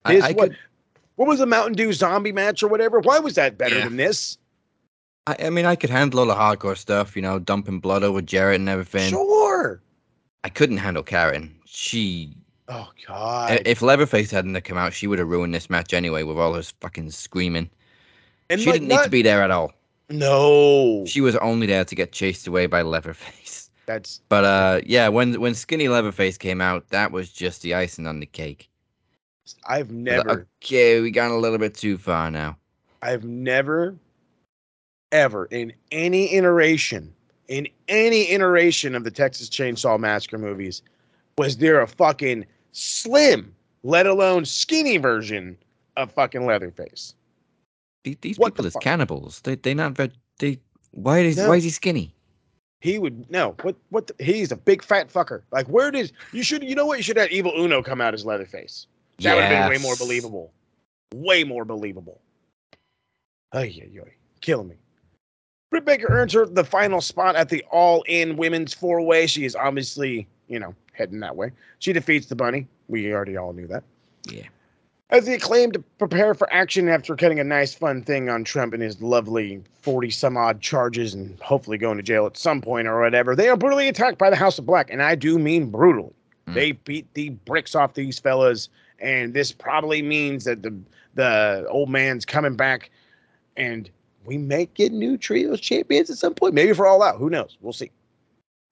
This I what, could, what was the Mountain Dew zombie match or whatever? Why was that better Yeah. than this? I, I mean, I could handle all the hardcore stuff, you know, dumping blood over Jarrett and everything. Sure. I couldn't handle Karen. She, Oh God. if Leatherface hadn't come out, she would have ruined this match anyway with all her fucking screaming. and she like, didn't need not- to be there at all. No. She was only there to get chased away by Leatherface. That's But uh, yeah, when when Skinny Leatherface came out, that was just the icing on the cake. I've like, never Okay, we gone a little bit too far now. I've never, ever in any iteration, in any iteration of the Texas Chainsaw Massacre movies, was there a fucking slim, let alone skinny version of fucking Leatherface. These, these people the is fuck? cannibals. They they not veg. They why is No. why is he skinny? He would no. What what? The, he's a big fat fucker. Like where does you should you know what you should have Evil Uno come out as Leatherface. That would have been way more believable. Way more believable. Ay, ay, ay. Killing me. Britt Baker earns her the final spot at the All In Women's Four Way. She is obviously, you know, heading that way. She defeats the Bunny. We already all knew that. Yeah. As the acclaimed prepare for action after cutting a nice fun thing on Trump and his lovely 40 some odd charges and hopefully going to jail at some point or whatever, they are brutally attacked by the House of Black. And I do mean brutally. Mm. They beat the bricks off these fellas. And this probably means that the the old man's coming back and we may get new trios champions at some point. Maybe for all out. Who knows? We'll see.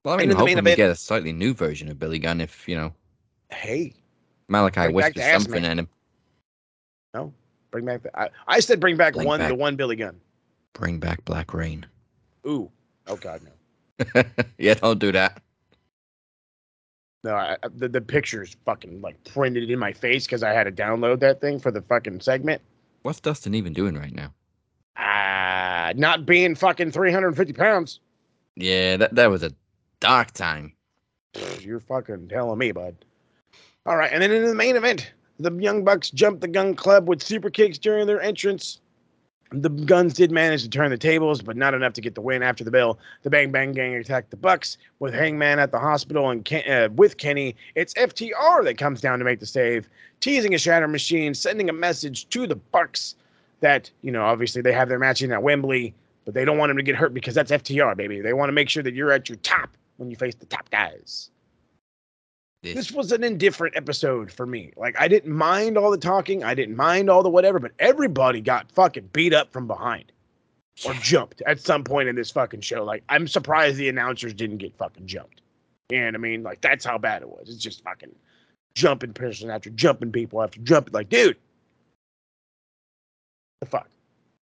Well, I And mean, in the main hoping we get a slightly new version of Billy Gunn if you know Hey, Malakai whispers something man. Bring back the I, I said bring back Bring one back- the one Billy Gunn. Bring back Black Reign. Ooh. Oh god no. yeah, don't do that. No, I, the, the picture's fucking like printed in my face because I had to download that thing for the fucking segment. What's Dustin even doing right now? Ah, not being fucking 350 pounds. Yeah, that that was a dark time. You're fucking telling me, bud. All right, and then in the main event, the Young Bucks jumped the Gunn Club with super kicks during their entrance. The Gunns did manage to turn the tables, but not enough to get the win. After the bell, the Bang Bang Gang attacked the Bucks with Hangman at the hospital and Ken, uh, with Kenny. It's FTR that comes down to make the save, teasing a Shatter Machine, sending a message to the Bucks that you know obviously they have their match in at Wembley, but they don't want him to get hurt because that's FTR, baby. They want to make sure that you're at your top when you face the top guys This, was an indifferent episode for me. Like I didn't mind all the talking, I didn't mind all the whatever, but everybody got fucking beat up from behind or jumped at some point in this fucking show. Like I'm surprised the announcers didn't get fucking jumped. And I mean, like that's how bad it was. It's just fucking jumping person after jumping people after jumping. Like, dude, the fuck.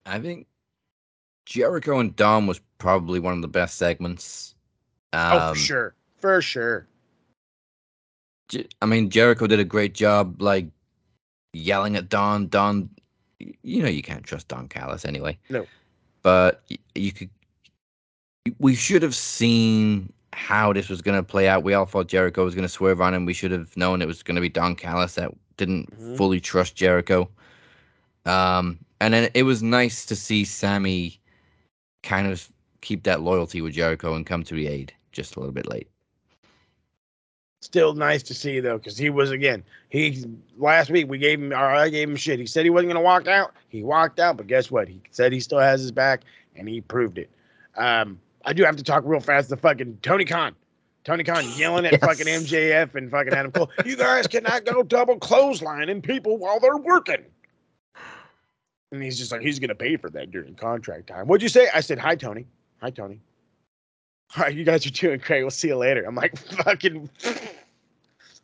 I think Jericho and Dom was probably one of the best segments. Um, oh, for sure, for sure. I mean, Jericho did a great job, like yelling at Don. Don, you know, you can't trust Don Callis anyway. No. But you could. We should have seen how this was going to play out. We all thought Jericho was going to swerve on him. We should have known it was going to be Don Callis that didn't Mhm. fully trust Jericho. Um, and then it was nice to see Sami kind of keep that loyalty with Jericho and come to the aid just a little bit late. Still nice to see though, because he was again. He last week we gave him, or I gave him shit. He said he wasn't gonna walk out. He walked out, but guess what? He said he still has his back, and he proved it. Um, I do have to talk real fast. The fucking Tony Khan. Tony Khan yelling at Yes. fucking MJF and fucking Adam Cole. You guys cannot go double clotheslining people while they're working. And he's just like, he's gonna pay for that during contract time. What'd you say? I said, hi Tony. Hi Tony. All right, you guys are doing great. We'll see you later. I'm like, fucking.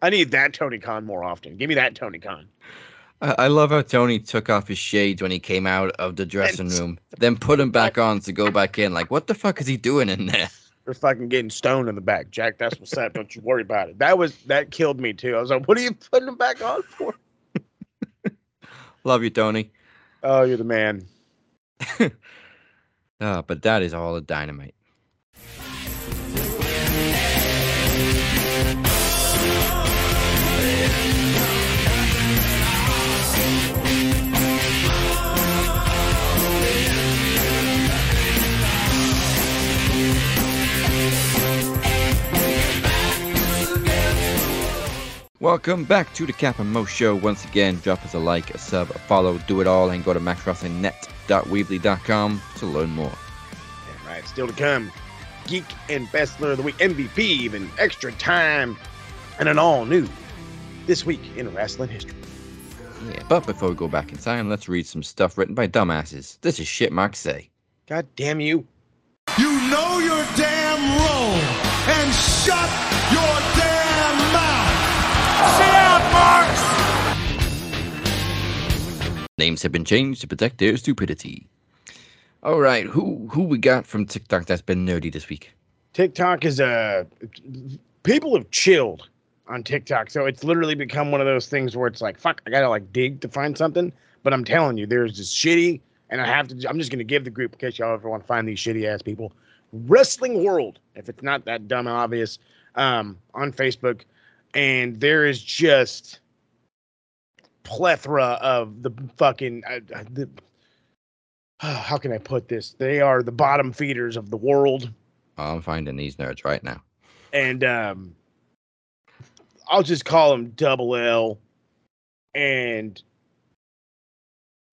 I need that Tony Khan more often. Give me that Tony Khan. I, I love how Tony took off his shades when he came out of the dressing room, then put them back on to go back in. Like, what the fuck is he doing in there? They're fucking getting stoned in the back. Jack, that's what's up. Don't you worry about it. That was that killed me too. I was like, what are you putting them back on for? Love you, Tony. Oh, you're the man. Ah, but that is all the dynamite. Welcome back to the Cap and Mo Show. Once again, drop us a like, a sub, a follow, do it all, and go to maxwrestlingnet.weebly.com to learn more. All right. Still to come. Geek and Bestler of the Week, MVP, even extra time, and an all new this week in wrestling history. Yeah, but before we go back in time, let's read some stuff written by dumbasses. This is shit Mark say. God damn you. You know your damn role and shut your damn mouth. Sit down, Marks. Names have been changed to protect their stupidity. All right, who who we got from TikTok that's been nerdy this week? TikTok is a people have chilled on TikTok. So it's literally become one of those things where it's like, fuck, I gotta like dig to find something. But I'm telling you, there's just shitty, and I have to I'm just gonna give the group in case y'all ever want to find these shitty ass people. Wrestling World, if it's not that dumb and obvious, um, on Facebook. And there is just plethora of the fucking uh, uh, the how can I put this? They are the bottom feeders of the world Oh, I'm finding these nerds right now. and um, I'll just call them Double L, and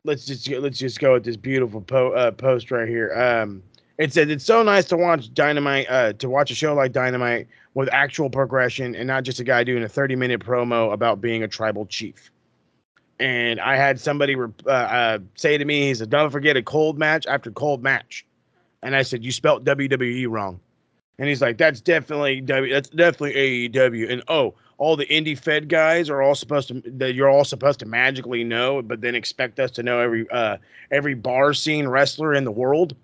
let's just let's just go with this beautiful po- uh, post right here. Um, it says it's so nice to watch Dynamite, uh, to watch a show like Dynamite with actual progression and not just a guy doing a 30 minute promo about being a tribal chief. And I had somebody uh, uh, say to me, he said, "Don't forget a cold match after cold match," and I said, "You spelt WWE wrong." And he's like, "That's definitely W. That's definitely AEW." And oh, all the indie Fed guys are all supposed to that you're all supposed to magically know, but then expect us to know every uh every bar scene wrestler in the world.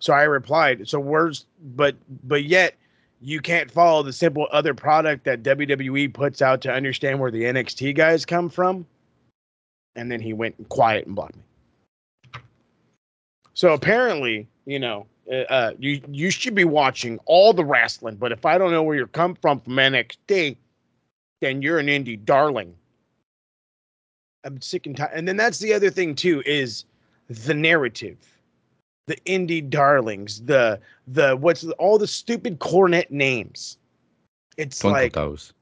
So I replied, "So words, but but yet." You can't follow the simple other product that WWE puts out to understand where the NXT guys come from. And then he went quiet and blocked me. So apparently, you know, uh, uh, you you should be watching all the wrestling. But if I don't know where you come from from NXT, then you're an indie darling. I'm sick and tired. And then that's the other thing too is the narrative, the indie darlings, the the what's the, all the stupid cornet names. It's Twinkle like toes.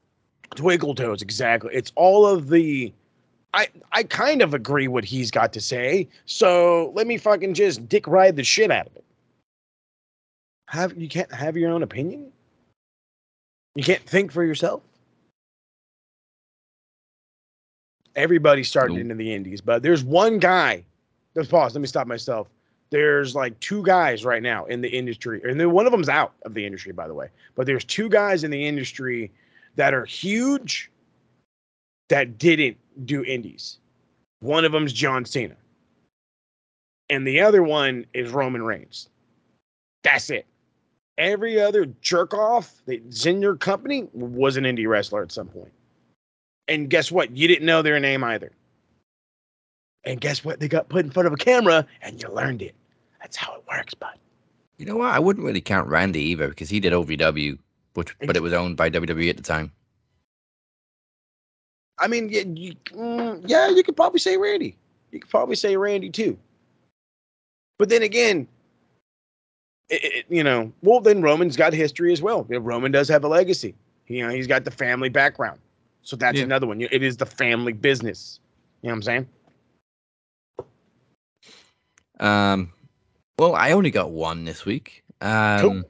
Twinkle Toes, exactly. It's all of the. I I kind of agree what he's got to say. So let me fucking just dick ride the shit out of it. Have you can't have your own opinion? You can't think for yourself. Everybody's starting Nope. into the indies, but there's one guy. Let's pause. Let me stop myself. There's like two guys right now in the industry, and then one of them's out of the industry, by the way. But there's two guys in the industry that are huge that didn't do indies. One of them's John Cena, and the other one is Roman Reigns. That's it. Every other jerk off that's in your company was an indie wrestler at some point. And guess what? You didn't know their name either. And guess what? They got put in front of a camera and you learned it. That's how it works, bud. You know what? I wouldn't really count Randy either because he did OVW, but but it was owned by WWE at the time. I mean, yeah, you, mm, yeah, you could probably say Randy. You could probably say Randy too. But then again, it, it- you know, well, then Roman's got history as well. Yeah, Roman does have a legacy. You know, he's got the family background. So that's Yeah. another one. It is the family business. You know what I'm saying? Um, well, I only got one this week. Um, Cool.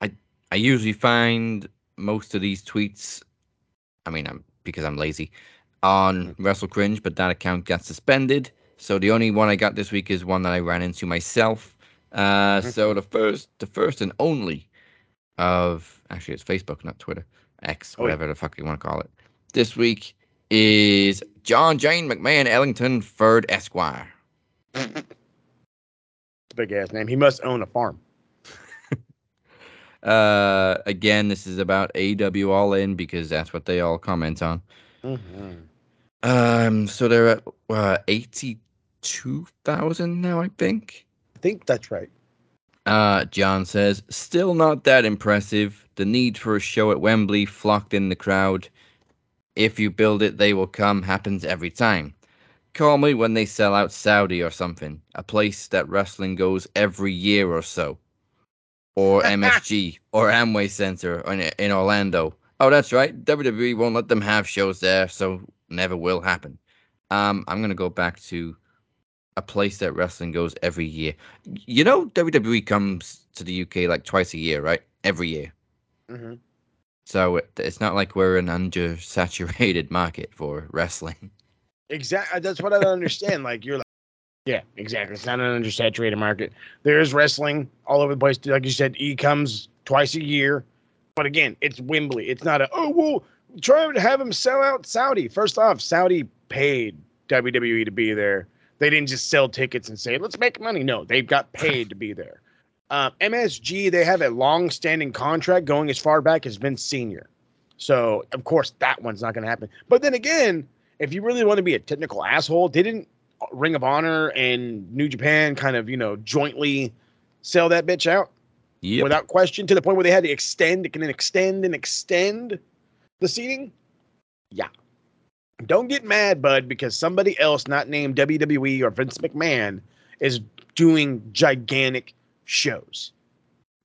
I I usually find most of these tweets. I mean, I'm because I'm lazy on Wrestle Cringe, but that account got suspended. So the only one I got this week is one that I ran into myself. Uh, so the first, the first and only of actually it's Facebook, not Twitter, X, Oh, yeah. whatever the fuck you want to call it. This week is John Jane McMahon Ellington Ferd Esquire. Big ass name. He must own a farm. Uh, again, this is about AW All In because that's what they all comment on. Mm-hmm. Um, so they're at uh, eighty-two thousand now, I think. I think that's right. Uh, John says, still not that impressive. The need for a show at Wembley flocked in the crowd. If you build it, they will come. Happens every time. Call me when they sell out Saudi or something. A place that wrestling goes every year or so. Or MSG or Amway Center in, in Orlando. Oh, that's right. WWE won't let them have shows there, so never will happen. Um, I'm gonna go back to a place that wrestling goes every year. You know, WWE comes to the UK like twice a year, right? Every year. Mm-hmm. So it, it's not like we're an undersaturated market for wrestling. Exactly. That's what I don't understand. Like you're like, yeah, exactly. It's not an undersaturated market. There is wrestling all over the place. Like you said, E comes twice a year, but again, it's Wembley. It's not a oh well, try to have him sell out Saudi. First off, Saudi paid WWE to be there. They didn't just sell tickets and say let's make money. No, they got paid to be there. Um, MSG they have a long-standing contract going as far back as Vince Senior. So of course that one's not going to happen. But then again, if you really want to be a technical asshole, didn't uh, Ring of Honor and New Japan kind of, you know, jointly sell that bitch out Yep. without question to the point where they had to extend it and extend and extend the seating? Yeah. Don't get mad, bud, because somebody else not named WWE or Vince McMahon is doing gigantic shows.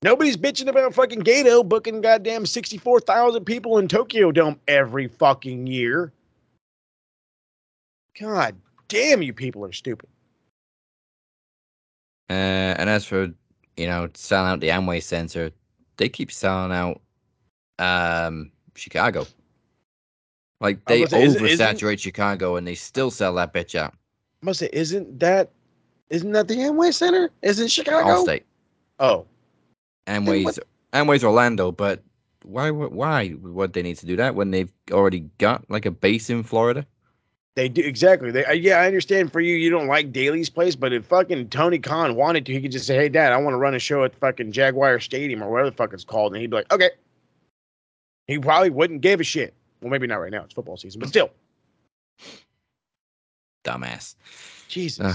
Nobody's bitching about fucking Gedo booking goddamn 64,000 people in Tokyo Dome every fucking year. God damn, you people are stupid. Uh, and as for you know selling out the Amway Center, they keep selling out um Chicago. Like they say, oversaturate Chicago and they still sell that bitch out. I must say, isn't that isn't that the Amway Center? Isn't Chicago? Allstate. Oh, Amway's Amway's Orlando, but why why would they need to do that when they've already got like a base in Florida? They do exactly. They uh, yeah, I understand for you, you don't like Daily's Place, but if fucking Tony Khan wanted to, he could just say, "Hey, Dad, I want to run a show at fucking Jaguar Stadium or whatever the fuck it's called," and he'd be like, "Okay." He probably wouldn't give a shit. Well, maybe not right now; it's football season, but still, Dumbass. Jesus. Uh,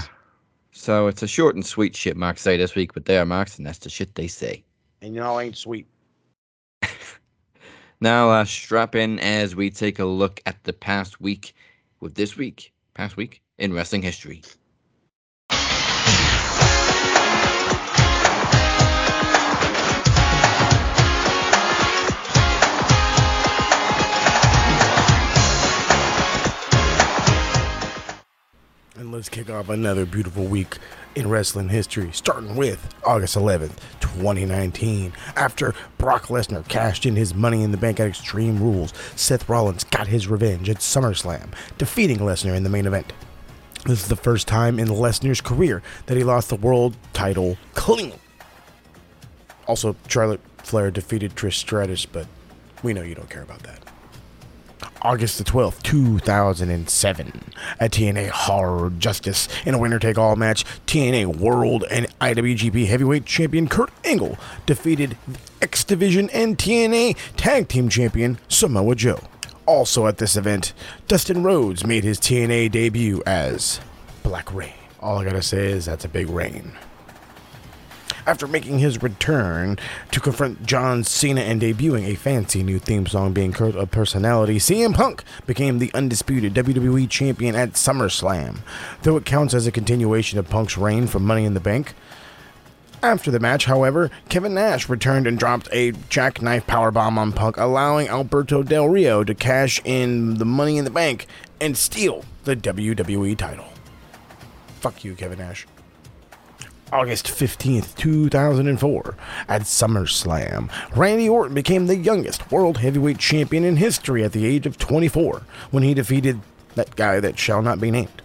so it's a short and sweet shit marks say this week, but they are marks, and that's the shit they say. and y'all ain't sweet. Now, uh, strap in as we take a look at the past week with this week, past week in wrestling history. And let's kick off another beautiful week in wrestling history, starting with August 11th, 2019. After Brock Lesnar cashed in his money in the bank at Extreme Rules, Seth Rollins got his revenge at SummerSlam, defeating Lesnar in the main event. This is the first time in Lesnar's career that he lost the world title clean. Also, Charlotte Flair defeated Trish Stratus, but we know you don't care about that. August the 12th, 2007, at TNA Hard Justice in a winner take all match, TNA World and IWGP Heavyweight Champion Kurt Angle defeated X Division and TNA Tag Team Champion Samoa Joe. Also at this event, Dustin Rhodes made his TNA debut as Black Reign. All I gotta say is that's a big rain after making his return to confront John Cena and debuting a fancy new theme song being Cult of Personality, CM Punk became the undisputed WWE champion at SummerSlam, though it counts as a continuation of Punk's reign from Money in the Bank. After the match, however, Kevin Nash returned and dropped a jackknife powerbomb on Punk, allowing Alberto Del Rio to cash in the Money in the Bank and steal the WWE title. Fuck you, Kevin Nash. August 15th, 2004, at SummerSlam, Randy Orton became the youngest World Heavyweight Champion in history at the age of 24 when he defeated that guy that shall not be named.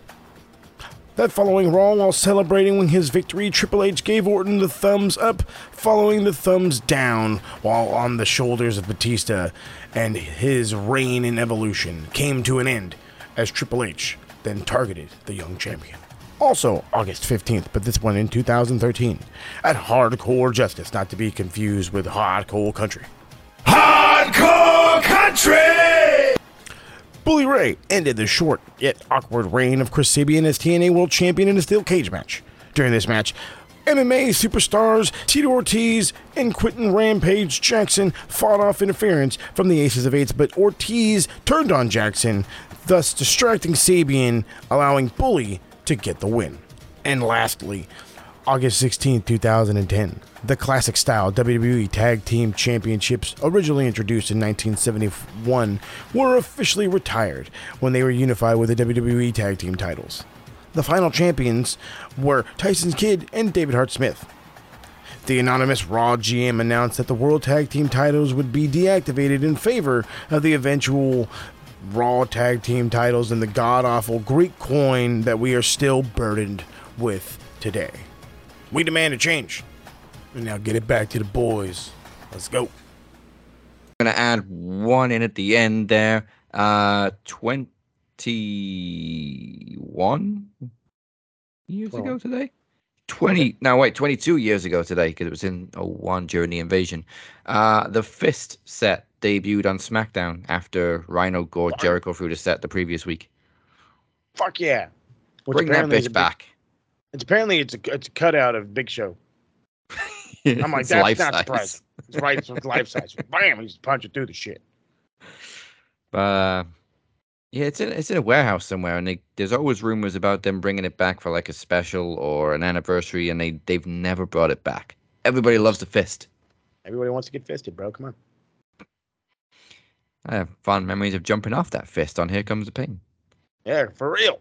That following Raw, while celebrating his victory, Triple H gave Orton the thumbs up, following the thumbs down while on the shoulders of Batista, and his reign in evolution came to an end as Triple H then targeted the young champion. Also, August 15th, but this one in 2013, at Hardcore Justice, not to be confused with Hardcore Country. Hardcore country! Bully Ray ended the short yet awkward reign of Chris Sabin as TNA World Champion in a steel cage match. During this match, MMA superstars Tito Ortiz and Quinton Rampage Jackson fought off interference from the Aces of Eights, but Ortiz turned on Jackson, thus distracting Sabin, allowing Bully to get the win. And lastly, August 16, 2010, the classic style WWE Tag Team Championships, originally introduced in 1971, were officially retired when they were unified with the WWE Tag Team titles. The final champions were Tyson Kidd and David Hart Smith. The anonymous Raw GM announced that the World Tag Team titles would be deactivated in favor of the eventual Raw Tag Team titles and the god awful Greek coin that we are still burdened with today. We demand a change. And now get it back to the boys. Let's go. I'm gonna add one in at the end there. Uh, twenty-one years Well- ago today. Twenty. No, wait, twenty-two years ago today because it was in 01 during the invasion. Uh, the Fist set debuted on SmackDown after Rhino gored Jericho through the set the previous week. Fuck yeah. Which Bring that bitch big- back. It's apparently it's a it's a cutout of Big Show. I'm like, that's not size. surprising. It's right, it's life size. Bam, he's punching through the shit. But uh, yeah, it's in it's in a warehouse somewhere, and they, there's always rumors about them bringing it back for like a special or an anniversary, and they they've never brought it back. Everybody loves the fist. Everybody wants to get fisted, bro. Come on. I have fond memories of jumping off that fist on Here Comes the Pain, Yeah, for real.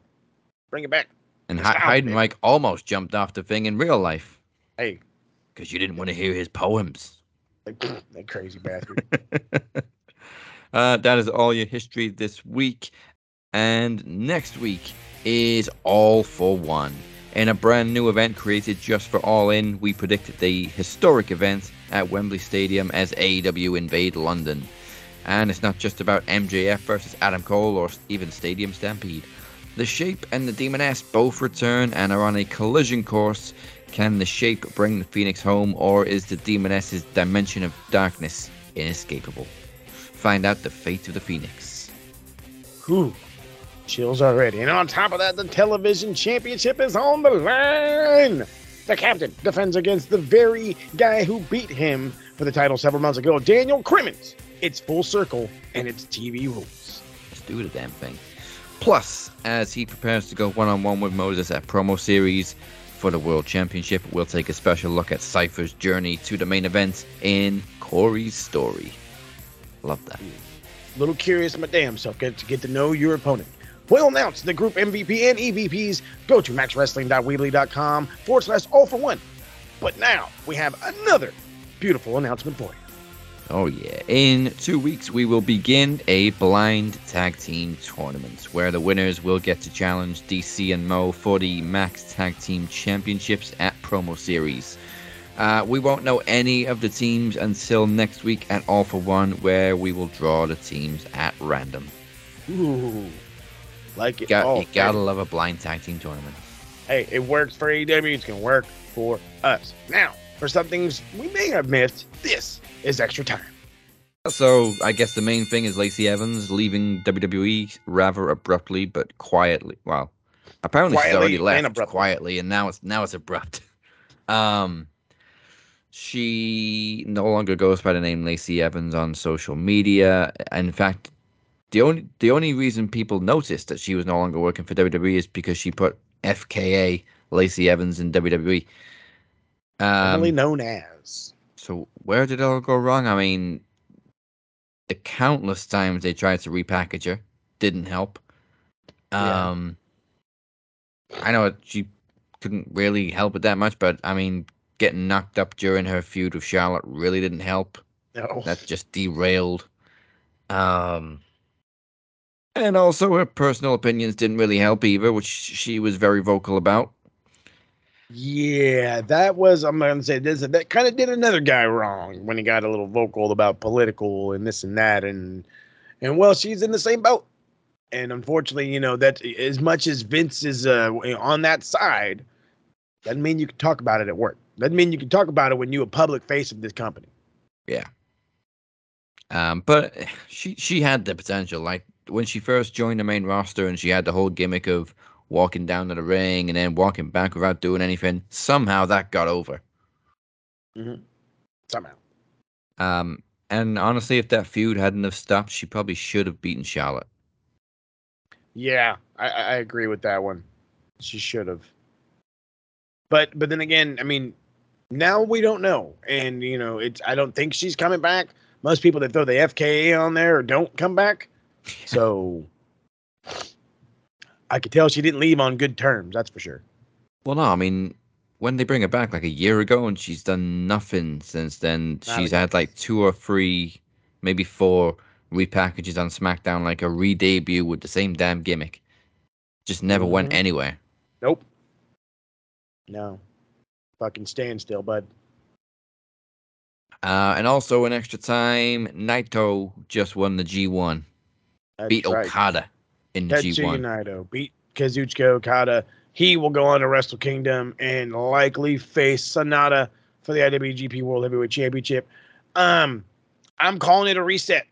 Bring it back. and It's Hi- out, Hyde and baby. Mike almost jumped off the thing in real life Hey, because you didn't want to hear his poems. that, that crazy bastard. uh, that is all your history this week. And next week is All for One. In a brand new event created just for All In, we predicted the historic event at Wembley Stadium as AEW invade London. And it's not just about MJF versus Adam Cole or even Stadium Stampede. The Shape and the Demoness both return and are on a collision course. Can the Shape bring the Phoenix home, or is the Demoness's dimension of darkness inescapable? Find out the fate of the Phoenix. Whew. Chills already. And on top of that, the television championship is on the line. The captain defends against the very guy who beat him for the title several months ago, Daniel Crimmins. It's full circle and it's TV rules. Let's do the damn thing. Plus, as he prepares to go one on one with Moses at promo series for the World Championship, we'll take a special look at Cypher's journey to the main event in Corey's story. Love that. A Little curious my damn self get to get to know your opponent. We'll announce the group MVP and EVPs. Go to maxwrestling.weebly.com forward slash all for one. But now we have another beautiful announcement for you. Oh, yeah. In two weeks, we will begin a blind tag team tournament where the winners will get to challenge DC and Mo for the Max Tag Team Championships at Promo Series. Uh, we won't know any of the teams until next week at All for One, where we will draw the teams at random. Ooh. Like it. Got, you gotta love a blind tag team tournament. Hey, it works for AEW. It's to work for us. Now, for some things we may have missed, this is extra time. So I guess the main thing is Lacey Evans leaving WWE rather abruptly but quietly. Well, apparently she's already Quietly and left quietly, and now it's now it's abrupt. Um, she no longer goes by the name Lacey Evans on social media. In fact, the only the only reason people noticed that she was no longer working for WWE is because she put FKA Lacey Evans in WWE. Commonly Um, known as. so where did it all go wrong? I mean, the countless times they tried to repackage her didn't help. Yeah. Um, I know she couldn't really help it that much. But I mean, getting knocked up during her feud with Charlotte really didn't help. No. That just derailed. Um, and also her personal opinions didn't really help either, which she was very vocal about. Yeah, that was. I'm gonna say this. That kind of did another guy wrong when he got a little vocal about political and this and that, and and well, she's in the same boat. And unfortunately, you know that as much as Vince is uh, on that side, doesn't mean you can talk about it at work. Doesn't mean you can talk about it when you're a public face of this company. Yeah. Um, but she she had the potential. Like when she first joined the main roster, and she had the whole gimmick of walking down to the ring and then walking back without doing anything. Somehow that got over. Mm-hmm. Somehow. Um, and honestly, if that feud hadn't have stopped, she probably should have beaten Charlotte. Yeah, I, I I agree with that one. She should have. But but then again, I mean, now we don't know, and you know, it's. I don't think she's coming back. Most people that throw the FKA on there don't come back. So I could tell she didn't leave on good terms. That's for sure. Well, no, I mean, when they bring her back like a year ago, and she's done nothing since then. Not she's had like two or three, maybe four repackages on SmackDown, like a re-debut with the same damn gimmick. Just never went Mhm. anywhere. Nope. No. Fucking standstill, bud. Uh, and also in extra time, Naito just won the G1, That's beat right. Okada in the Tetsuya G1. Naito beat Kazuchika Okada. He will go on to Wrestle Kingdom and likely face Sanada for the IWGP World Heavyweight Championship. Um, I'm calling it a reset.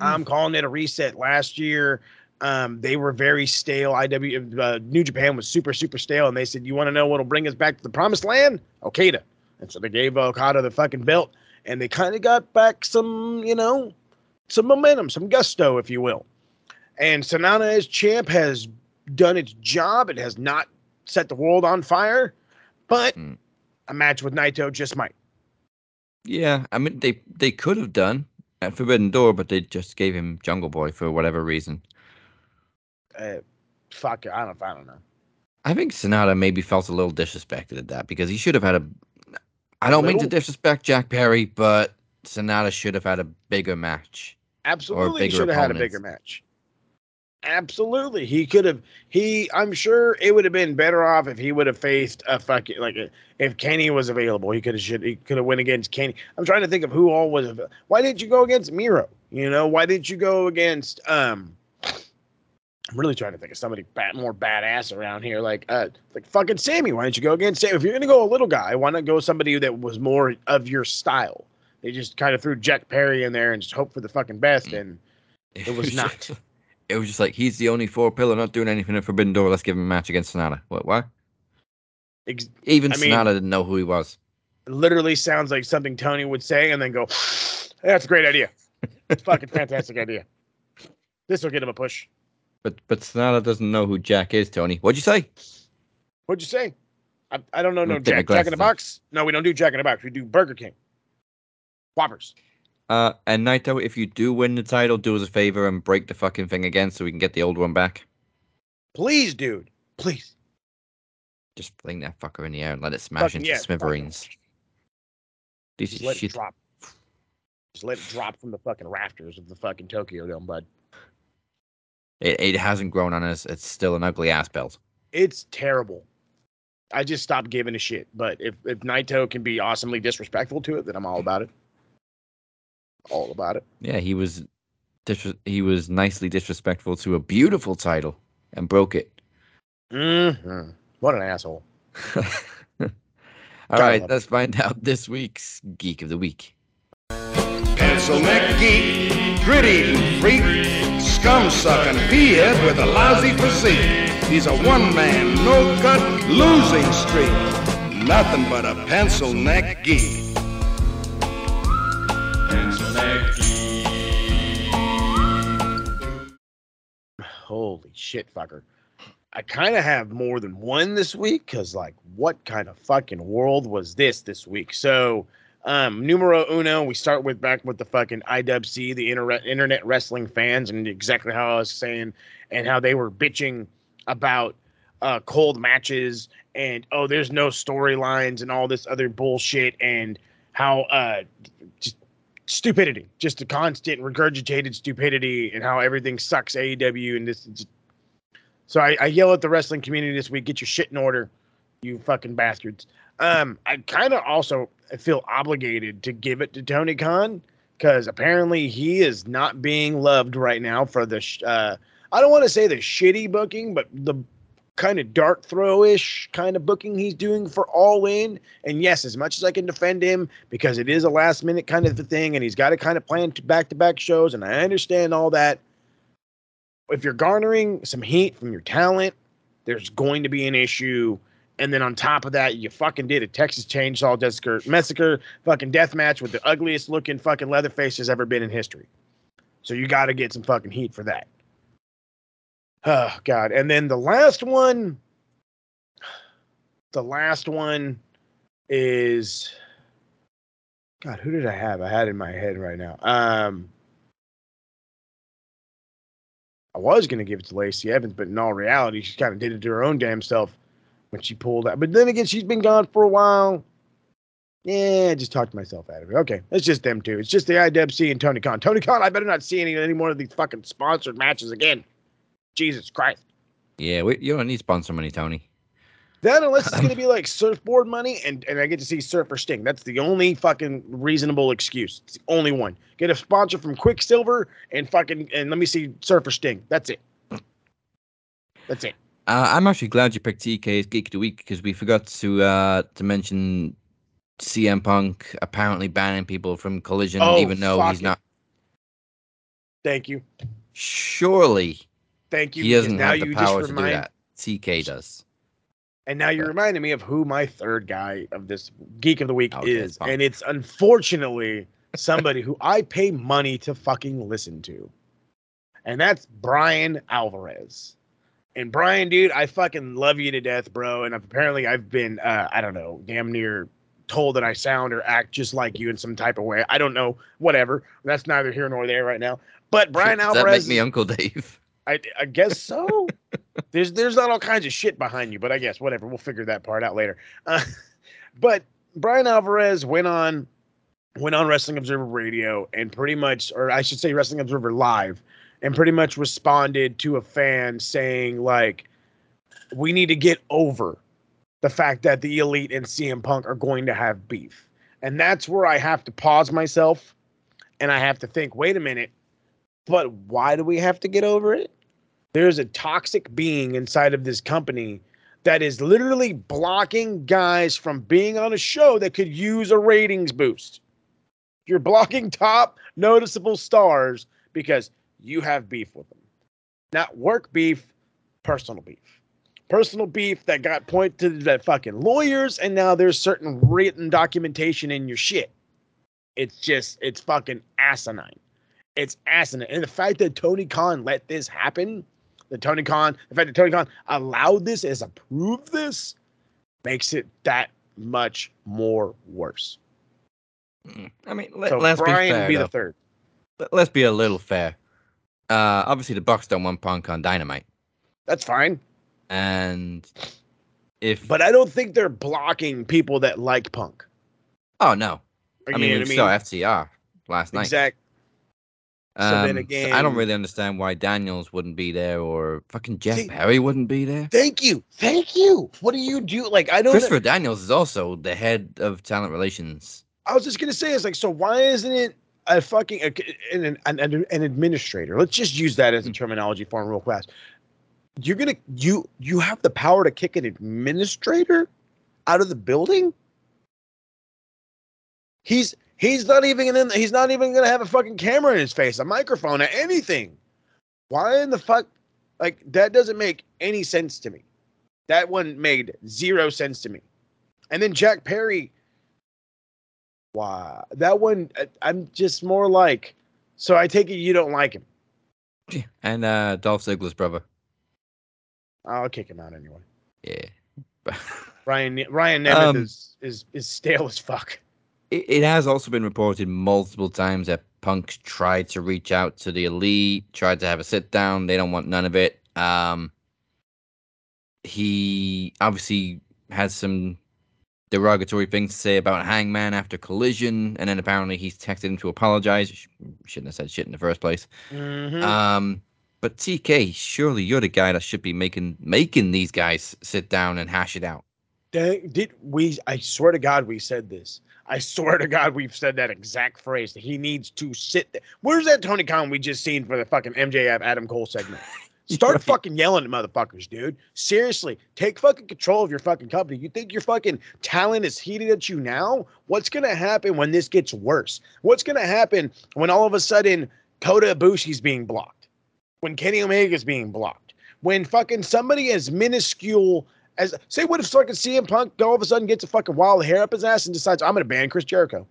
I'm calling it a reset. Last year, um, they were very stale. IW uh, New Japan was super super stale, and they said, "You want to know what'll bring us back to the promised land? Okada." And so they gave Okada the fucking belt, and they kind of got back some, you know, some momentum, some gusto, if you will. And Sanada as champ has done its job. It has not set the world on fire, but Mm. a match with Naito just might. Yeah, I mean they they could have done at Forbidden Door, but they just gave him Jungle Boy for whatever reason. Uh, fuck, I don't, I don't know. I think Sanada maybe felt a little disrespected at that because he should have had a. I don't mean to disrespect Jack Perry, but Sanada should have had a bigger match. Absolutely, should have had a bigger match. Absolutely, he could have. He, I'm sure it would have been better off if he would have faced a fucking like a, if Kenny was available. He could have should he could have went against Kenny. I'm trying to think of who all was. avail- Why didn't you go against Miro? You know, why didn't you go against um? I'm really trying to think of somebody bat, more badass around here, like uh, like fucking Sami. Why didn't you go against Sami? If you're gonna go a little guy, why not go somebody that was more of your style? They just kind of threw Jack Perry in there and just hope for the fucking best, and It was not. it was just like he's the only four pillar not doing anything at Forbidden Door. Let's give him a match against Sanada. What? Why? ex- Even I mean- Sanada didn't know who he was. literally sounds like something Tony would say, and then go, "That's a great idea. It's fucking fantastic idea. This will get him a push." But but Sanada doesn't know who Jack is. Tony, what'd you say? What'd you say? I, I don't know. No Jack. Jack in the box. No, we don't do Jack in the box. We do Burger King. Whoppers. Uh, and Naito, if you do win the title, do us a favor and break the fucking thing again so we can get the old one back. Please, dude. Please. Just fling that fucker in the air and let it smash Fucking into yeah, smithereens. This Just is let it drop. Just let it drop from the fucking rafters of the fucking Tokyo Dome, bud. It, it hasn't grown on us. It's still an ugly ass belt. It's terrible. I just stopped giving a shit. But if if Naito can be awesomely disrespectful to it, then I'm all about it. All about it. Yeah, he was dis- he was nicely disrespectful to a beautiful title and broke it. hmm What an asshole. All Gotta right, let's find out this week's Geek of the Week. Pencil neck geek, grit eating freak, scum sucking peahead with a lousy physique. He's a one man, no cut, losing streak. Nothing but a pencil neck geek. Holy shit, fucker. I kind of have more than one this week because, like, what kind of fucking world was this this week? So, um, numero uno, we start with back with the fucking IWC, the internet internet wrestling fans, and exactly how I was saying, and how they were bitching about uh, cold matches and oh, there's no storylines and all this other bullshit and how uh, just stupidity, just a constant regurgitated stupidity and how everything sucks AEW and this. So I, I yell at the wrestling community this week: get your shit in order, you fucking bastards. Um, I kind of also feel obligated to give it to Tony Khan because apparently he is not being loved right now for the. Sh- uh, I don't want to say the shitty booking, but the kind of dart throw-ish kind of booking he's doing for all in. And yes as much as i can defend him because it is a last minute kind of thing and he's got to kind of plan back-to-back shows and i understand all that. If you're garnering some heat from your talent there's going to be an issue. And then on top of that you fucking did a texas chainsaw massacre, massacre fucking death match with the ugliest looking fucking leatherface has ever been in history. So you got to get some fucking heat for that Oh God. And then the last one, the last one is God, who did I have? I had in my head right now. Um I was gonna give it to Lacey Evans, but in all reality, she kind of did it to her own damn self when she pulled out. But then again, she's been gone for a while. Yeah, I just talked myself out of it. Okay, it's just them two. It's just the IWC and Tony Khan. Tony Khan, I better not see any any more of these fucking sponsored matches again. Jesus Christ. Yeah, we, you don't need sponsor money, Tony. Then unless it's gonna be like surfboard money and, and I get to see Surfer Sting. That's the only fucking reasonable excuse. It's the only one. Get a sponsor from Quiksilver and fucking and let me see Surfer Sting. That's it. That's it. Uh, I'm actually glad you picked TK's Geek of the Week because we forgot to uh, to mention CM Punk apparently banning people from Collision, Oh, even though he's it. not. Thank you. Surely Thank you. he doesn't now have the power to do that. TK does. And now you're But- reminding me of who my third guy of this Geek of the Week Okay, is. fine. And it's unfortunately somebody who I pay money to fucking listen to. And that's Bryan Alvarez. And Bryan, dude, I fucking love you to death, bro. And apparently I've been, uh, I don't know, damn near told that I sound or act just like you in some type of way. I don't know. Whatever. That's neither here nor there right now. But Bryan Does that Alvarez. make me Uncle Dave? I, I guess so. there's there's not all kinds of shit behind you, but I guess whatever. We'll figure that part out later. Uh, but Bryan Alvarez went on went on Wrestling Observer Radio and pretty much, or I should say, Wrestling Observer Live, and pretty much responded to a fan saying like, "We need to get over the fact that the Elite and CM Punk are going to have beef," and that's where I have to pause myself, and I have to think, wait a minute. But why do we have to get over it? There's a toxic being inside of this company that is literally blocking guys from being on a show that could use a ratings boost. You're blocking top noticeable stars because you have beef with them. Not work beef, personal beef. Personal beef that got pointed to the fucking lawyers, and now there's certain written documentation in your shit. It's just, it's fucking asinine. It's asinine. And the fact that Tony Khan let this happen, that Tony Khan, the fact that Tony Khan allowed this, has approved this, makes it that much more worse. Mm, I mean, let, so let's Bryan be fair. be the third. Let- Let's be a little fair. Uh, obviously, the Bucks don't want Punk on Dynamite, That's fine. and if But I don't think they're blocking people that like punk. oh no, I mean we what saw FTR last night. Exact. So then Um, I don't really understand why Daniels wouldn't be there or fucking Jeff See- Perry wouldn't be there. Thank you. Thank you. What do you do? Like, I don't Christopher Daniels is also the head of talent relations. I was just gonna say, it's like, so why isn't it a fucking an, an, an, an administrator? Let's just use that as a terminology for him real fast. You're gonna you you have the power to kick an administrator out of the building. He's he's not even gonna he's not even gonna have a fucking camera in his face, a microphone, or anything. Why in the fuck? Like that doesn't make any sense to me. That one made zero sense to me. And then Jack Perry Wow, that one I- I'm just more like. So I take it you don't like him. And uh, Dolph Ziggler's brother. I'll kick him out anyway. Yeah. Ryan Ryan Nemeth Um, is is is stale as fuck. It, it has also been reported multiple times that Punk tried to reach out to the elite, tried to have a sit down. They don't want none of it. Um, he obviously has some derogatory things to say about Hangman after Collision, and then apparently he's texted him to apologize. Sh- Shouldn't have said shit in the first place. Mhm. Um, but TK, surely you're the guy that should be making making these guys sit down and hash it out. Dang, did we? I swear to God, we said this. I swear to God, we've said that exact phrase that he needs to sit. There. Where's that Tony Khan we just seen for the fucking MJF Adam Cole segment? Start Right. fucking yelling at motherfuckers, dude. Seriously, take fucking control of your fucking company. You think your fucking talent is heated at you now? What's gonna happen when this gets worse? What's gonna happen when all of a sudden Kota Ibushi's being blocked? When Kenny Omega's being blocked? When fucking somebody as minuscule as say what if fucking CM Punk all of a sudden gets a fucking wild hair up his ass and decides I'm gonna ban Chris Jericho?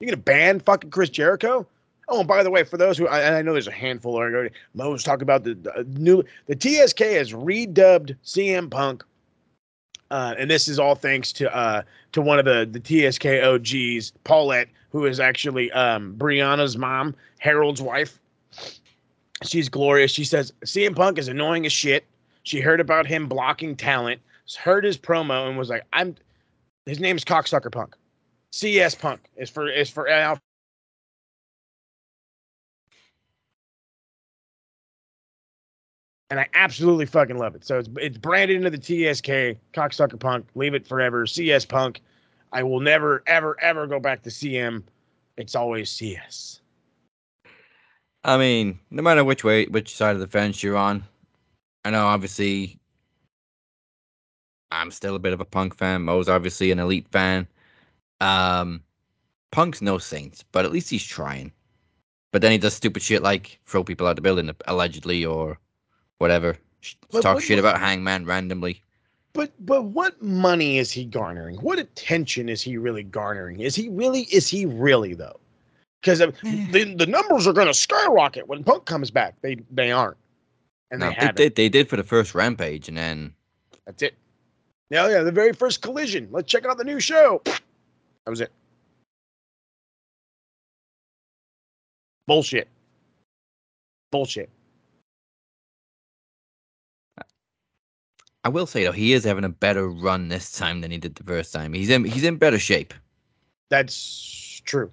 You gonna ban fucking Chris Jericho? Oh, and by the way, for those who I, I know there's a handful of Mo's talking about the, the new the TSK has redubbed CM Punk, uh, and this is all thanks to uh, to one of the the TSK OGs, Paulette, who is actually um, Brianna's mom, Harold's wife. She's glorious. She says CM Punk is annoying as shit. She heard about him blocking talent, heard his promo, and was like, "I'm." His name is Cocksucker Punk. CS Punk is for is for and I absolutely fucking love it. So it's it's branded into the TSK cocksucker punk. Leave it forever. CS punk. I will never ever ever go back to CM. It's always CS. I mean, no matter which way, which side of the fence you're on, I know obviously I'm still a bit of a punk fan. Mo's obviously an elite fan. Um, Punk's no saint, but at least he's trying. But then he does stupid shit like throw people out the building allegedly or whatever. But Talk what- shit about Hangman randomly. But but what money is he garnering? What attention is he really garnering? Is he really is he really though? Because the the numbers are going to skyrocket when Punk comes back. They they aren't, and No, they they did. They did for the first rampage, and then That's it. Yeah, yeah, the very first collision. Let's check out the new show. That was it. Bullshit. Bullshit. I will say though he is having a better run this time than he did the first time. He's in he's in better shape. That's true.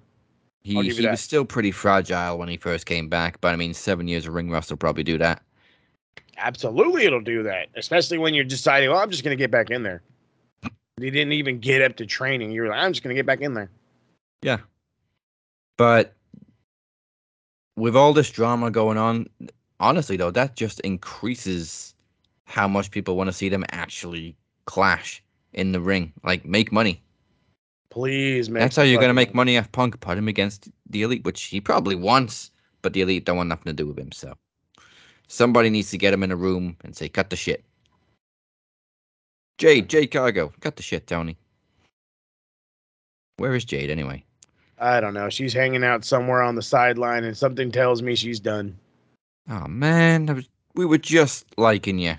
He I'll give you he was still pretty fragile when he first came back, but I mean, seven years of ring rust will probably do that. Absolutely, it'll do that. Especially when you're deciding, well, I'm just going to get back in there. You didn't even get up to training. You're like, I'm just going to get back in there. Yeah, but with all this drama going on, honestly though, that just increases how much people want to see them actually clash in the ring, like make money. Please, man. That's how you're gonna make money off Punk. Put him against the elite, which he probably wants, but the elite don't want nothing to do with him. So somebody needs to get him in a room and say, "Cut the shit." Jade, Jade Cargill, cut the shit, Tony. Where is Jade anyway? I don't know. She's hanging out somewhere on the sideline, and something tells me she's done. Oh man, was, we were just liking you.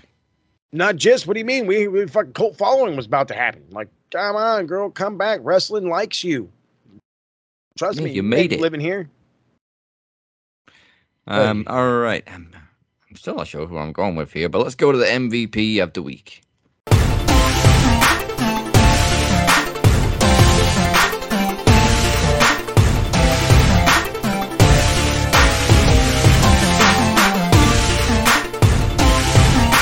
Not just. What do you mean? We, we fucking cult following was about to happen. Like, come on, girl, come back. Wrestling likes you. Trust Yeah, me, you made it. living here. Um, all right. I'm, I'm still not sure who I'm going with here, but let's go to the MVP of the week.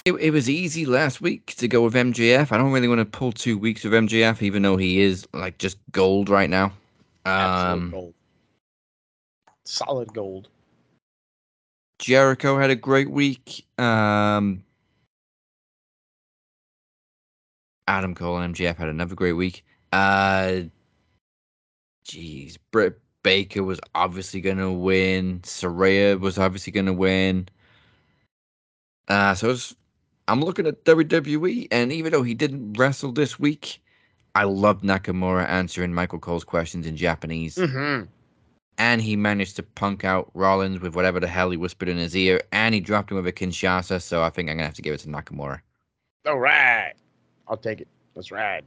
It, it was easy last week to go with MJF. I don't really want to pull two weeks with MJF, even though he is like just gold right now. Absolute Um, gold. Solid gold. Jericho had a great week. Um, Adam Cole and MJF had another great week. Uh, jeez, Britt Baker was obviously going to win. Saraya was obviously going to win. Uh, so it's, I'm looking at WWE, and even though he didn't wrestle this week, I loved Nakamura answering Michael Cole's questions in Japanese Mm-hmm. And he managed to punk out Rollins with whatever the hell he whispered in his ear, and he dropped him with a Kinshasa. So I think I'm gonna have to give it to Nakamura. All right. I'll take it. Let's ride.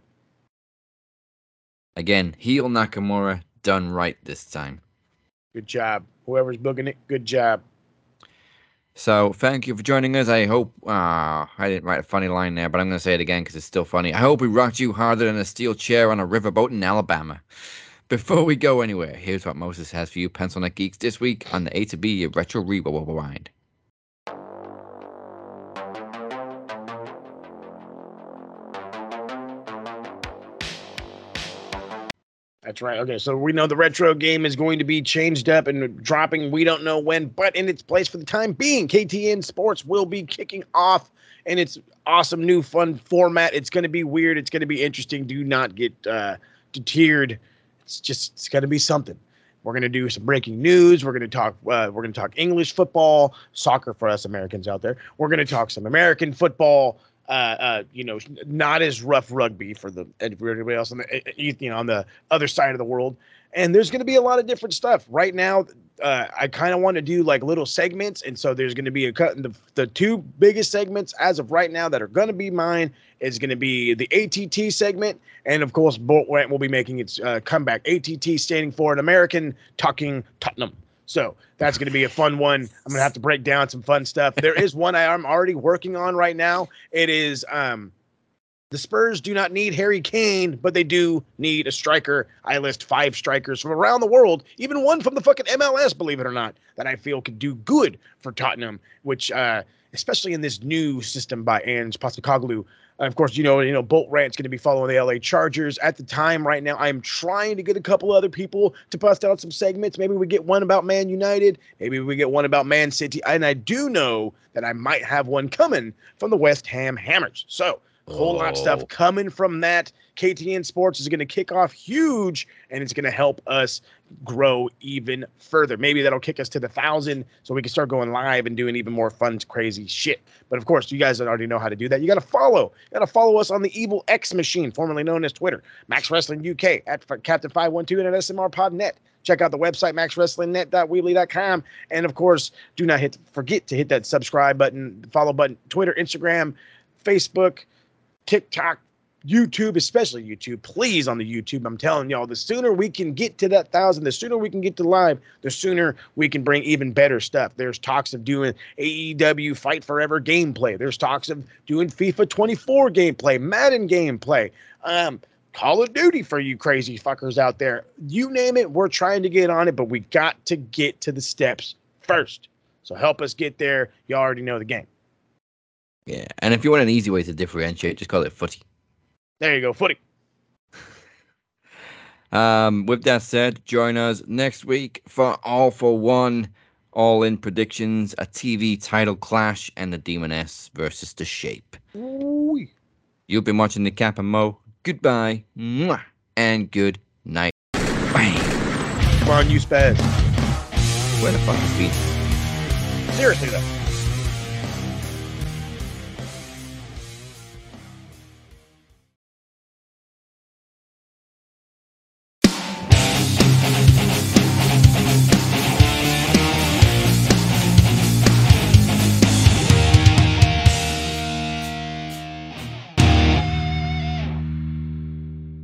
Again, heel Nakamura done right this time. Good job. Whoever's booking it, good job. So thank you for joining us. I hope uh, I didn't write a funny line there, but I'm going to say it again because it's still funny. I hope we rocked you harder than a steel chair on a riverboat in Alabama. Before we go anywhere, here's what Moses has for you, Pencil Neck Geeks, this week on the A to B Retro Rewind. That's right. Okay, so we know the retro game is going to be changed up and dropping. We don't know when, but in its place for the time being, KTN Sports will be kicking off and its awesome new fun format. It's going to be weird. It's going to be interesting. Do not get uh, deterred. It's just it's going to be something. We're going to do some breaking news. We're going to talk. Uh, we're going to talk English football, soccer for us Americans out there. We're going to talk some American football uh, uh, you know, not as rough rugby for the everybody else on the you know on the other side of the world. And there's going to be a lot of different stuff. Right now, uh, I kind of want to do like little segments, and so there's going to be a cut. The the two biggest segments as of right now that are going to be mine is going to be the ATT segment, and of course, Bolt will be making its uh, comeback. ATT standing for an American Talking Tottenham. So that's going to be a fun one. I'm going to have to break down some fun stuff. There is one I am already working on right now. It is um, the Spurs do not need Harry Kane, but they do need a striker. I list five strikers from around the world, even one from the fucking MLS, believe it or not, that I feel could do good for Tottenham, which, uh, especially in this new system by Ange Postecoglou, of course, you know, you know, Bolt Rant's going to be following the LA Chargers at the time. Right now, I'm trying to get a couple other people to bust out some segments. Maybe we get one about Man United. Maybe we get one about Man City. And I do know that I might have one coming from the West Ham Hammers. So a whole oh. lot of stuff oh. coming from that. KTN Sports is going to kick off huge, and it's going to help us grow even further. Maybe that'll kick us to the thousand, so we can start going live and doing even more fun, crazy shit. But of course, you guys already know how to do that. You got to follow. You got to follow us on the Evil X Machine, formerly known as Twitter, Max Wrestling UK at Captain Five One Two and at SMR Podnet. Check out the website maxwrestlingnet.weebly.com, and of course, do not hit forget to hit that subscribe button, follow button, Twitter, Instagram, Facebook TikTok, YouTube, especially YouTube, please on the YouTube. I'm telling y'all, the sooner we can get to that thousand, the sooner we can get to live, the sooner we can bring even better stuff. There's talks of doing AEW Fight Forever gameplay. There's talks of doing FIFA 24 gameplay, Madden gameplay, um, Call of Duty for you crazy fuckers out there. You name it, we're trying to get on it, but we got to get to the steps first. So help us get there. You already know the game. Yeah, and if you want an easy way to differentiate, just call it footy. There you go, footy. um, with that said, join us next week for All for One, All In predictions, a TV title clash, and the Demoness versus the Shape. Ooh. You've been watching the Cap and Mo. Goodbye, mwah, and good night. Bang. Come on, you spaz. Where the fuck is Pete? Seriously though.